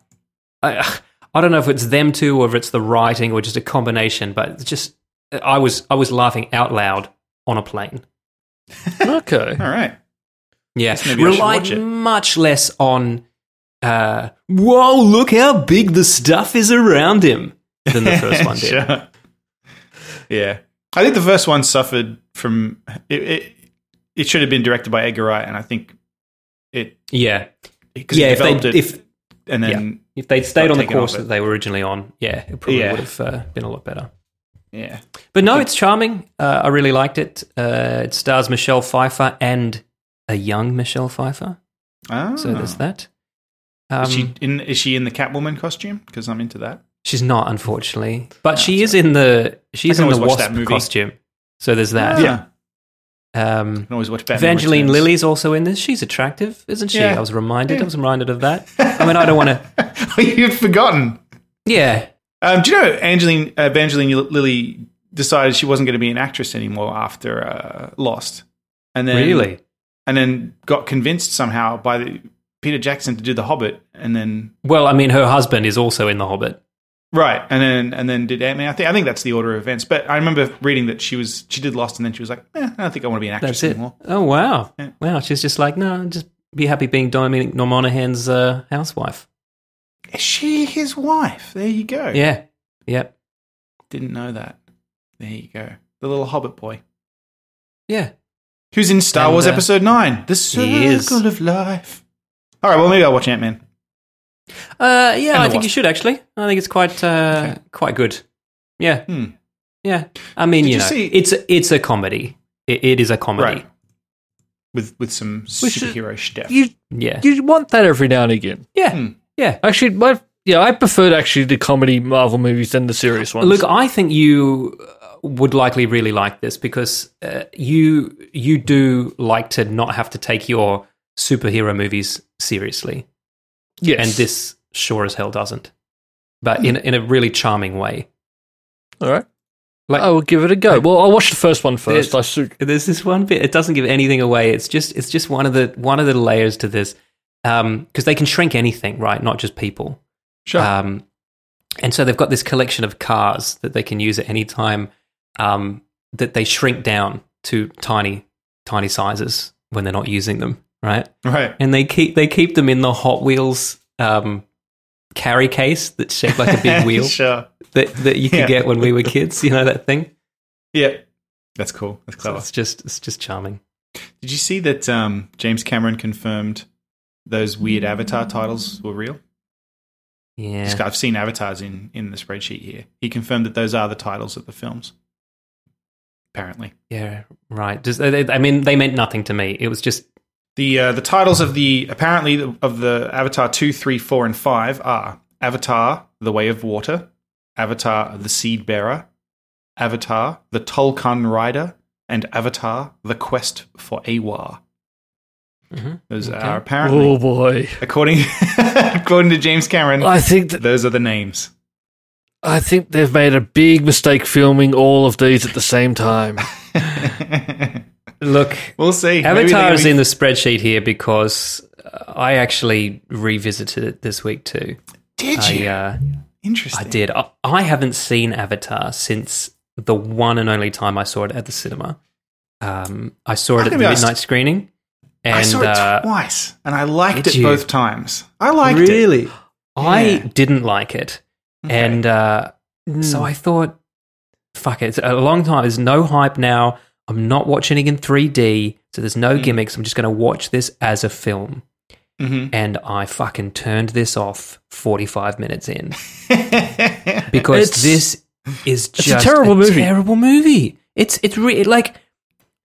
I, I don't know if it's them two or if it's the writing or just a combination, but it's just I was I was laughing out loud on a plane. okay. All right. Yeah, Guess maybe I should relied watch it. much less on. Uh, Whoa! Look how big the stuff is around him than the first one did. Sure. Yeah, I think the first one suffered from it. It, it should have been directed by Edgar Wright, and I think it Yeah, because yeah. he If they developed it, if and then if they'd stayed on the course that they were originally on, yeah, it probably Yeah. would have uh, been a lot better. yeah, But no, it's charming. Uh, I really liked it. Uh, it stars Michelle Pfeiffer and a young Michelle Pfeiffer. oh. So there's that. Um, Is she in? Is she in the Catwoman costume? Because I'm into that. she's not, unfortunately, but she is in the she's in the always watch that wasp costume. So there's that. Yeah, Um, I can always watch Batman. Evangeline Returns. Lilly's also in this. She's attractive, isn't she? Yeah. I was reminded. I was reminded of that. I mean, I don't want to. You'd forgotten. Yeah. Um, do you know Angeline uh, Evangeline Lilly decided she wasn't going to be an actress anymore after uh, Lost, and then Really? and then got convinced somehow by the, Peter Jackson to do The Hobbit, and then Well, I mean, her husband is also in The Hobbit. Right, and then and then did Ant Man. I think I think that's the order of events. But I remember reading that she was she did Lost, and then she was like, eh, I don't think I want to be an actress That's it. anymore. Oh wow, Yeah. wow. She's just like, no, just be happy being Dominic Monaghan's uh, housewife. Is she his wife? There you go. Yeah. Yep. didn't know that. There you go. The little Hobbit boy. Yeah. Who's in Star And, Wars uh, Episode 9? The he is. Circle of Life. All right, well, maybe I'll watch Ant Man. Uh, yeah, I think you should actually. I think it's quite uh, Okay. quite good. Yeah. Hmm. Yeah. I mean, Did you you know, see- it's it's a comedy. It, it is a comedy. Right. With with some superhero stuff. You Yeah. you want that every now and again. Yeah. Hmm. Yeah. Actually, my yeah, I preferred actually the comedy Marvel movies than the serious ones. Look, I think you uh, would likely really like this because uh, you you do like to not have to take your superhero movies seriously, yes, and this sure as hell doesn't. But in in a really charming way. all right. Like- I will give it a go. Well, I'll watch the first one first. There's- I su- There's this one bit. It doesn't give anything away. It's just it's just one of the one of the layers to this because they can shrink anything, right? Not just people. sure. Um, and so they've got this collection of cars that they can use at any time um, that they shrink down to tiny, tiny sizes when they're not using them, right? right. And they keep they keep them in the Hot Wheels um, carry case that's shaped like a big wheel sure. that, that you could Yeah. get when we were kids. You know that thing? Yeah. That's cool. That's So clever. it's just it's just charming. Did you see that um, James Cameron confirmed those weird Avatar titles were real? Yeah. Just- I've seen avatars in, in the spreadsheet here. He confirmed that those are the titles of the films. Apparently. Yeah, right. Does, I mean, they meant nothing to me. It was just The uh, the titles of the apparently of the Avatar 2, 3, 4, and 5 are Avatar: The Way of Water, Avatar: The Seed Bearer, Avatar: The Tulkun Rider, and Avatar: The Quest for Eywa. Those are apparently, Oh boy. according according to James Cameron, I think that, those are the names. I think they've made a big mistake filming all of these at the same time. Look, We'll see. Avatar is in the spreadsheet here because I actually revisited it this week too. Did I, you? uh, Interesting. I did. I, I haven't seen Avatar since the one and only time I saw it at the cinema. Um, I saw it at the be midnight screening, and I saw it uh, twice, and I liked it you? both times. I liked it. really, I Yeah. didn't like it, Okay. and uh, so I thought, fuck it. It's a long time. There's no hype now. I'm not watching it in 3D, so there's Mm. no gimmicks. I'm just going to watch this as a film. Mhm. And I fucking turned this off 45 minutes in because It's- this is just a just terrible movie. Terrible movie. It's it's really like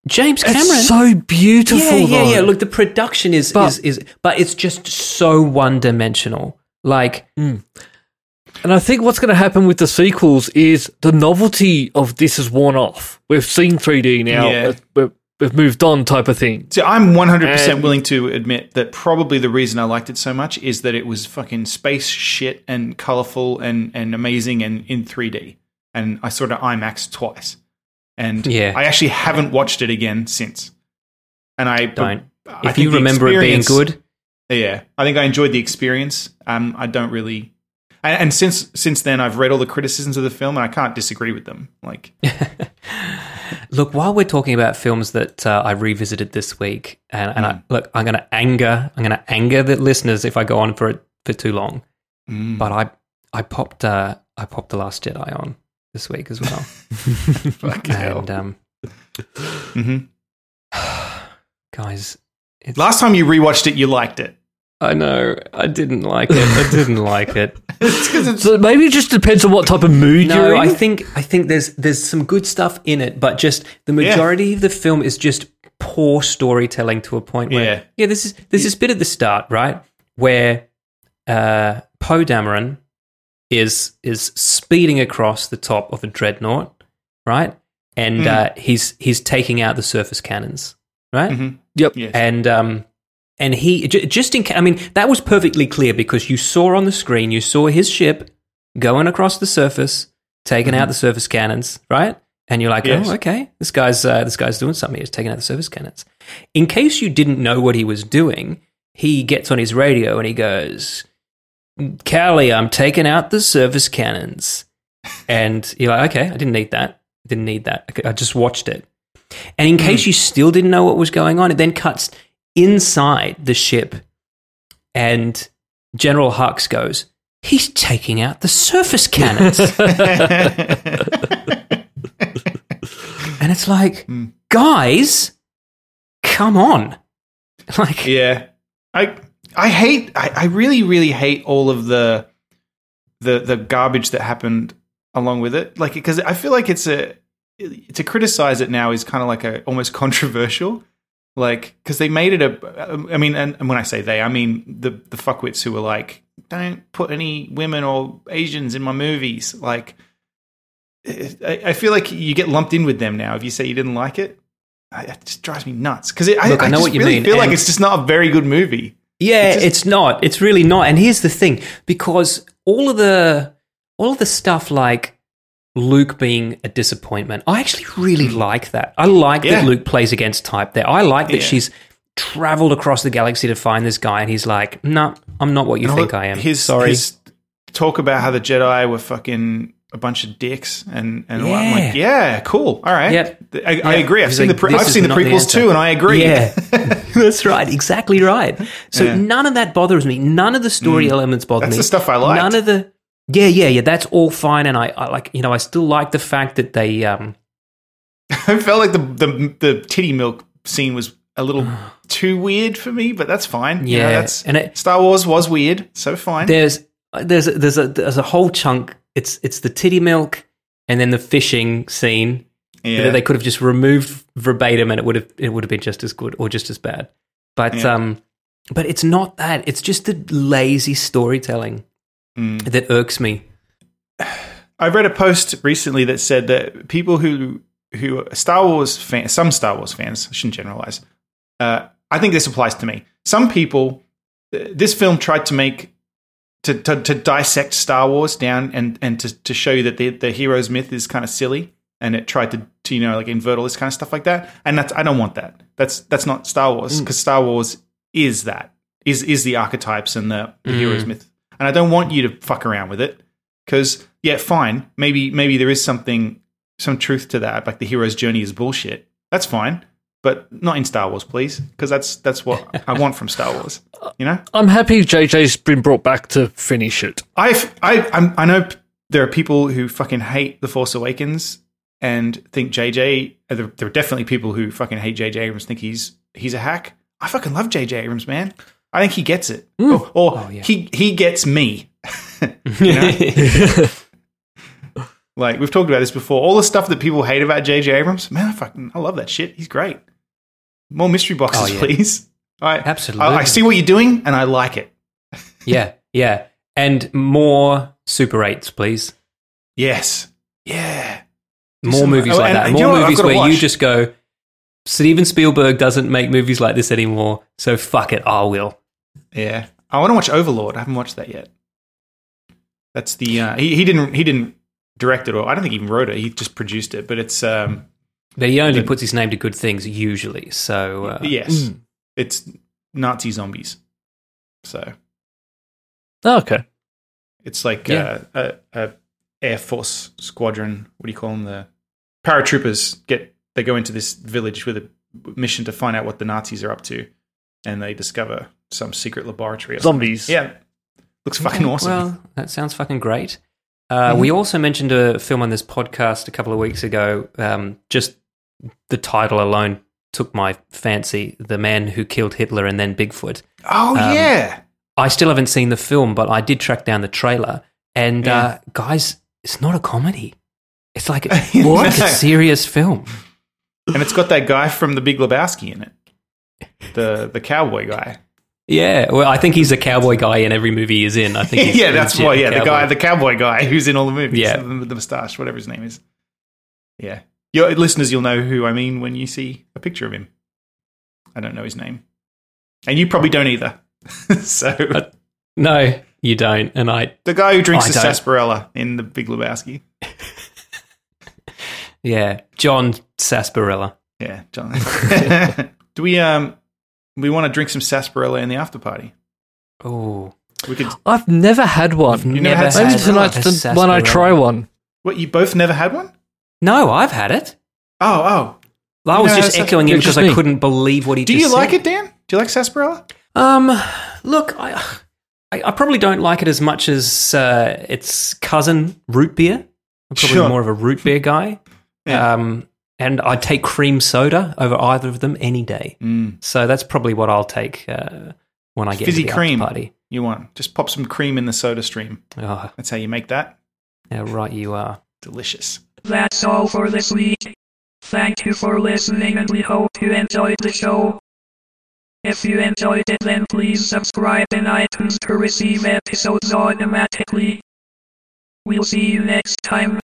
James Cameron. It's so beautiful. yeah, yeah, though. yeah. Look, the production is But- is is, but it's just so one dimensional. Like, And I think what's going to happen with the sequels is the novelty of this has worn off. We've seen 3D now. Yeah. We've, we've moved on, type of thing. So I'm 100% And- willing to admit that probably the reason I liked it so much is that it was fucking space shit and colorful and, and amazing and in 3D. And I saw it at IMAX twice. And Yeah. I actually haven't watched it again since. And I don't. I if you remember it being good, Yeah, I think I enjoyed the experience. Um, I don't really, and, and since since then I've read all the criticisms of the film and I can't disagree with them. Like, Look, while we're talking about films that uh, I revisited this week, and, and I, look, I'm going to anger, I'm going to anger the listeners if I go on for it for too long. mm, But I, I popped, uh, I popped the Last Jedi on this week as well, and um, Mhm. guys, it's, Last time you rewatched it, you liked it. I know I didn't like it. I didn't like it. It's it's So maybe it just depends on what type of mood No, you're in. I think I think there's there's some good stuff in it, but just the majority of the film is just poor storytelling to a point where Yeah. yeah, this is there's this is bit at the start, right, where uh, Poe Dameron is is speeding across the top of a dreadnought, right, and uh, he's he's taking out the surface cannons, right, Mhm. Yep. Yes. and um, and he just in I mean that was perfectly clear because you saw on the screen you saw his ship going across the surface, taking out the surface cannons, right? And you're like, Yes. oh, okay, this guy's uh, this guy's doing something. He's taking out the surface cannons. In case you didn't know what he was doing, he gets on his radio and he goes, "Callie, I'm taking out the surface cannons." And you're like, okay, I didn't need that. Didn't need that. I just watched it. And in case you still didn't know what was going on, it then cuts inside the ship, and General Hux goes, "He's taking out the surface cannons." and it's like, hmm. guys, come on. Like, yeah, I I hate I, I really really hate all of the the the garbage that happened along with it. Like because I feel like it's a to criticize it now is kind of like a almost controversial. Like because they made it a I mean and, and when I say they I mean the the fuckwits who were like don't put any women or Asians in my movies. Like I, I feel like you get lumped in with them now if you say you didn't like it. I- It just drives me nuts because I, Look, I I know just what you really mean, feel like it's just not a very good movie. Yeah, It's it's, not. It's really not. And here's the thing, because all of the all of the stuff like Luke being a disappointment, I actually really mm. like that. I like Yeah. that Luke plays against type there. I like that Yeah. she's traveled across the galaxy to find this guy, and he's like, "No, I'm not what you And think I am." His, Sorry. his talk about how the Jedi were fucking a bunch of dicks, and and that. I'm Yeah. like, yeah, cool, all right. Yep. I, I agree. I've He's seen like, the pre- I've seen the not the prequels too, and I agree. Yeah, that's right. Exactly right. So Yeah. none of that bothers me. None of the story mm. elements bother That's me. That's the stuff I liked. None of the. Yeah, yeah, yeah. That's all fine, and I, I like. You know, I still like the fact that they. um I felt like the the the titty milk scene was a little too weird for me, but that's fine. You know, Yeah, that's and it- Star Wars was weird, so fine. There's there's a, there's a there's a whole chunk. It's it's the titty milk, and then the fishing scene. yeah. that they could have just removed verbatim, and it would have it would have been just as good or just as bad. But Yeah. um, but it's not that. It's just the lazy storytelling Mm. that irks me. I read a post recently that said that people who who Star Wars fans, some Star Wars fans, I shouldn't generalize. Uh, I think this applies to me. Some people, uh, this film tried to make to, to, to dissect Star Wars down and and to, to show you that the the hero's myth is kind of silly, and it tried to, to you know like invert all this kind of stuff like that. And that's I don't want that. That's that's not Star Wars because Star Wars is that is is the archetypes and the, the hero's myth. And I don't want you to fuck around with it because yeah, fine, maybe maybe there is something some truth to that, like the hero's journey is bullshit. That's fine, but not in Star Wars, please, because that's that's what I want from Star Wars. You know, I'm happy JJ's been brought back to finish it. I I I'm, I know there are people who fucking hate the Force Awakens and think JJ. uh, There, there are definitely people who fucking hate JJ Abrams, think he's he's a hack. I fucking love JJ Abrams, man. I think he gets it, hmm. or, or oh, yeah. he he gets me. You know? like we've talked about this before. All the stuff that people hate about JJ Abrams, man, I fucking I love that shit. He's great. More mystery boxes, Oh, yeah. please. I, Absolutely. I, I see what you're doing, and I like it. yeah, yeah. And more Super 8s, please. Yes. Yeah. Do More some- movies oh, like and- that. and you More know movies gotta where you just go, Steven Spielberg doesn't make movies like this anymore, so fuck it, I will. Yeah, I want to watch Overlord. I haven't watched that yet. That's the uh, he he didn't he didn't direct it or I don't think he even wrote it. He just produced it. But it's um But he only The- puts his name to good things usually, so uh, yes, it's Nazi zombies. So Oh, okay. it's like Yeah. uh, a, a air force squadron. What do you call them? The paratroopers get they go into this village with a mission to find out what the Nazis are up to, and they discover some secret laboratory. Or something. Zombies. Yeah, looks fucking Okay, awesome. Well, that sounds fucking great. Uh, We also mentioned a film on this podcast a couple of weeks ago. Um, just the title alone took my fancy. The Man Who Killed Hitler and Then Bigfoot. oh um, yeah. I still haven't seen the film, but I did track down the trailer. And Yeah. uh, guys, it's not a comedy. It's like it's What? like a serious film. and it's got that guy from The Big Lebowski in it, the the cowboy guy. Yeah, well, I think he's a cowboy guy in every movie he's in. I think. He's yeah, that's why. Yeah, the guy, the cowboy guy who's in all the movies. Yeah. with the moustache, whatever his name is. Yeah, your listeners, you'll know who I mean when you see a picture of him. I don't know his name, and you probably don't either. so no, you don't. And I, the guy who drinks I the don't. sarsaparilla in The Big Lebowski. yeah, John Sarsaparilla. Yeah, John. Do we um we want to drink some sarsaparilla in the after party? Oh, We could. I've never had one. never never had Maybe tonight's the one I try one. What you both never had one? No, I've had it. Oh, oh. I You was know, just echoing him because just I couldn't believe what he Do just you like it, Dan? Do you like sarsaparilla? Um, look, I, I, I probably don't like it as much as uh, its cousin, root beer. I'm probably Sure. more of a root beer guy. Yeah. Um, and I'd take cream soda over either of them any day. Mm. So that's probably what I'll take uh, when I get Fizzy to the cream. after party. You want just pop some cream in the soda stream. Oh, That's how you make that. yeah, right, you are. Delicious. That's all for this week. Thank you for listening and we hope you enjoyed the show. If you enjoyed it then please subscribe in iTunes to receive episodes automatically. We'll see you next time.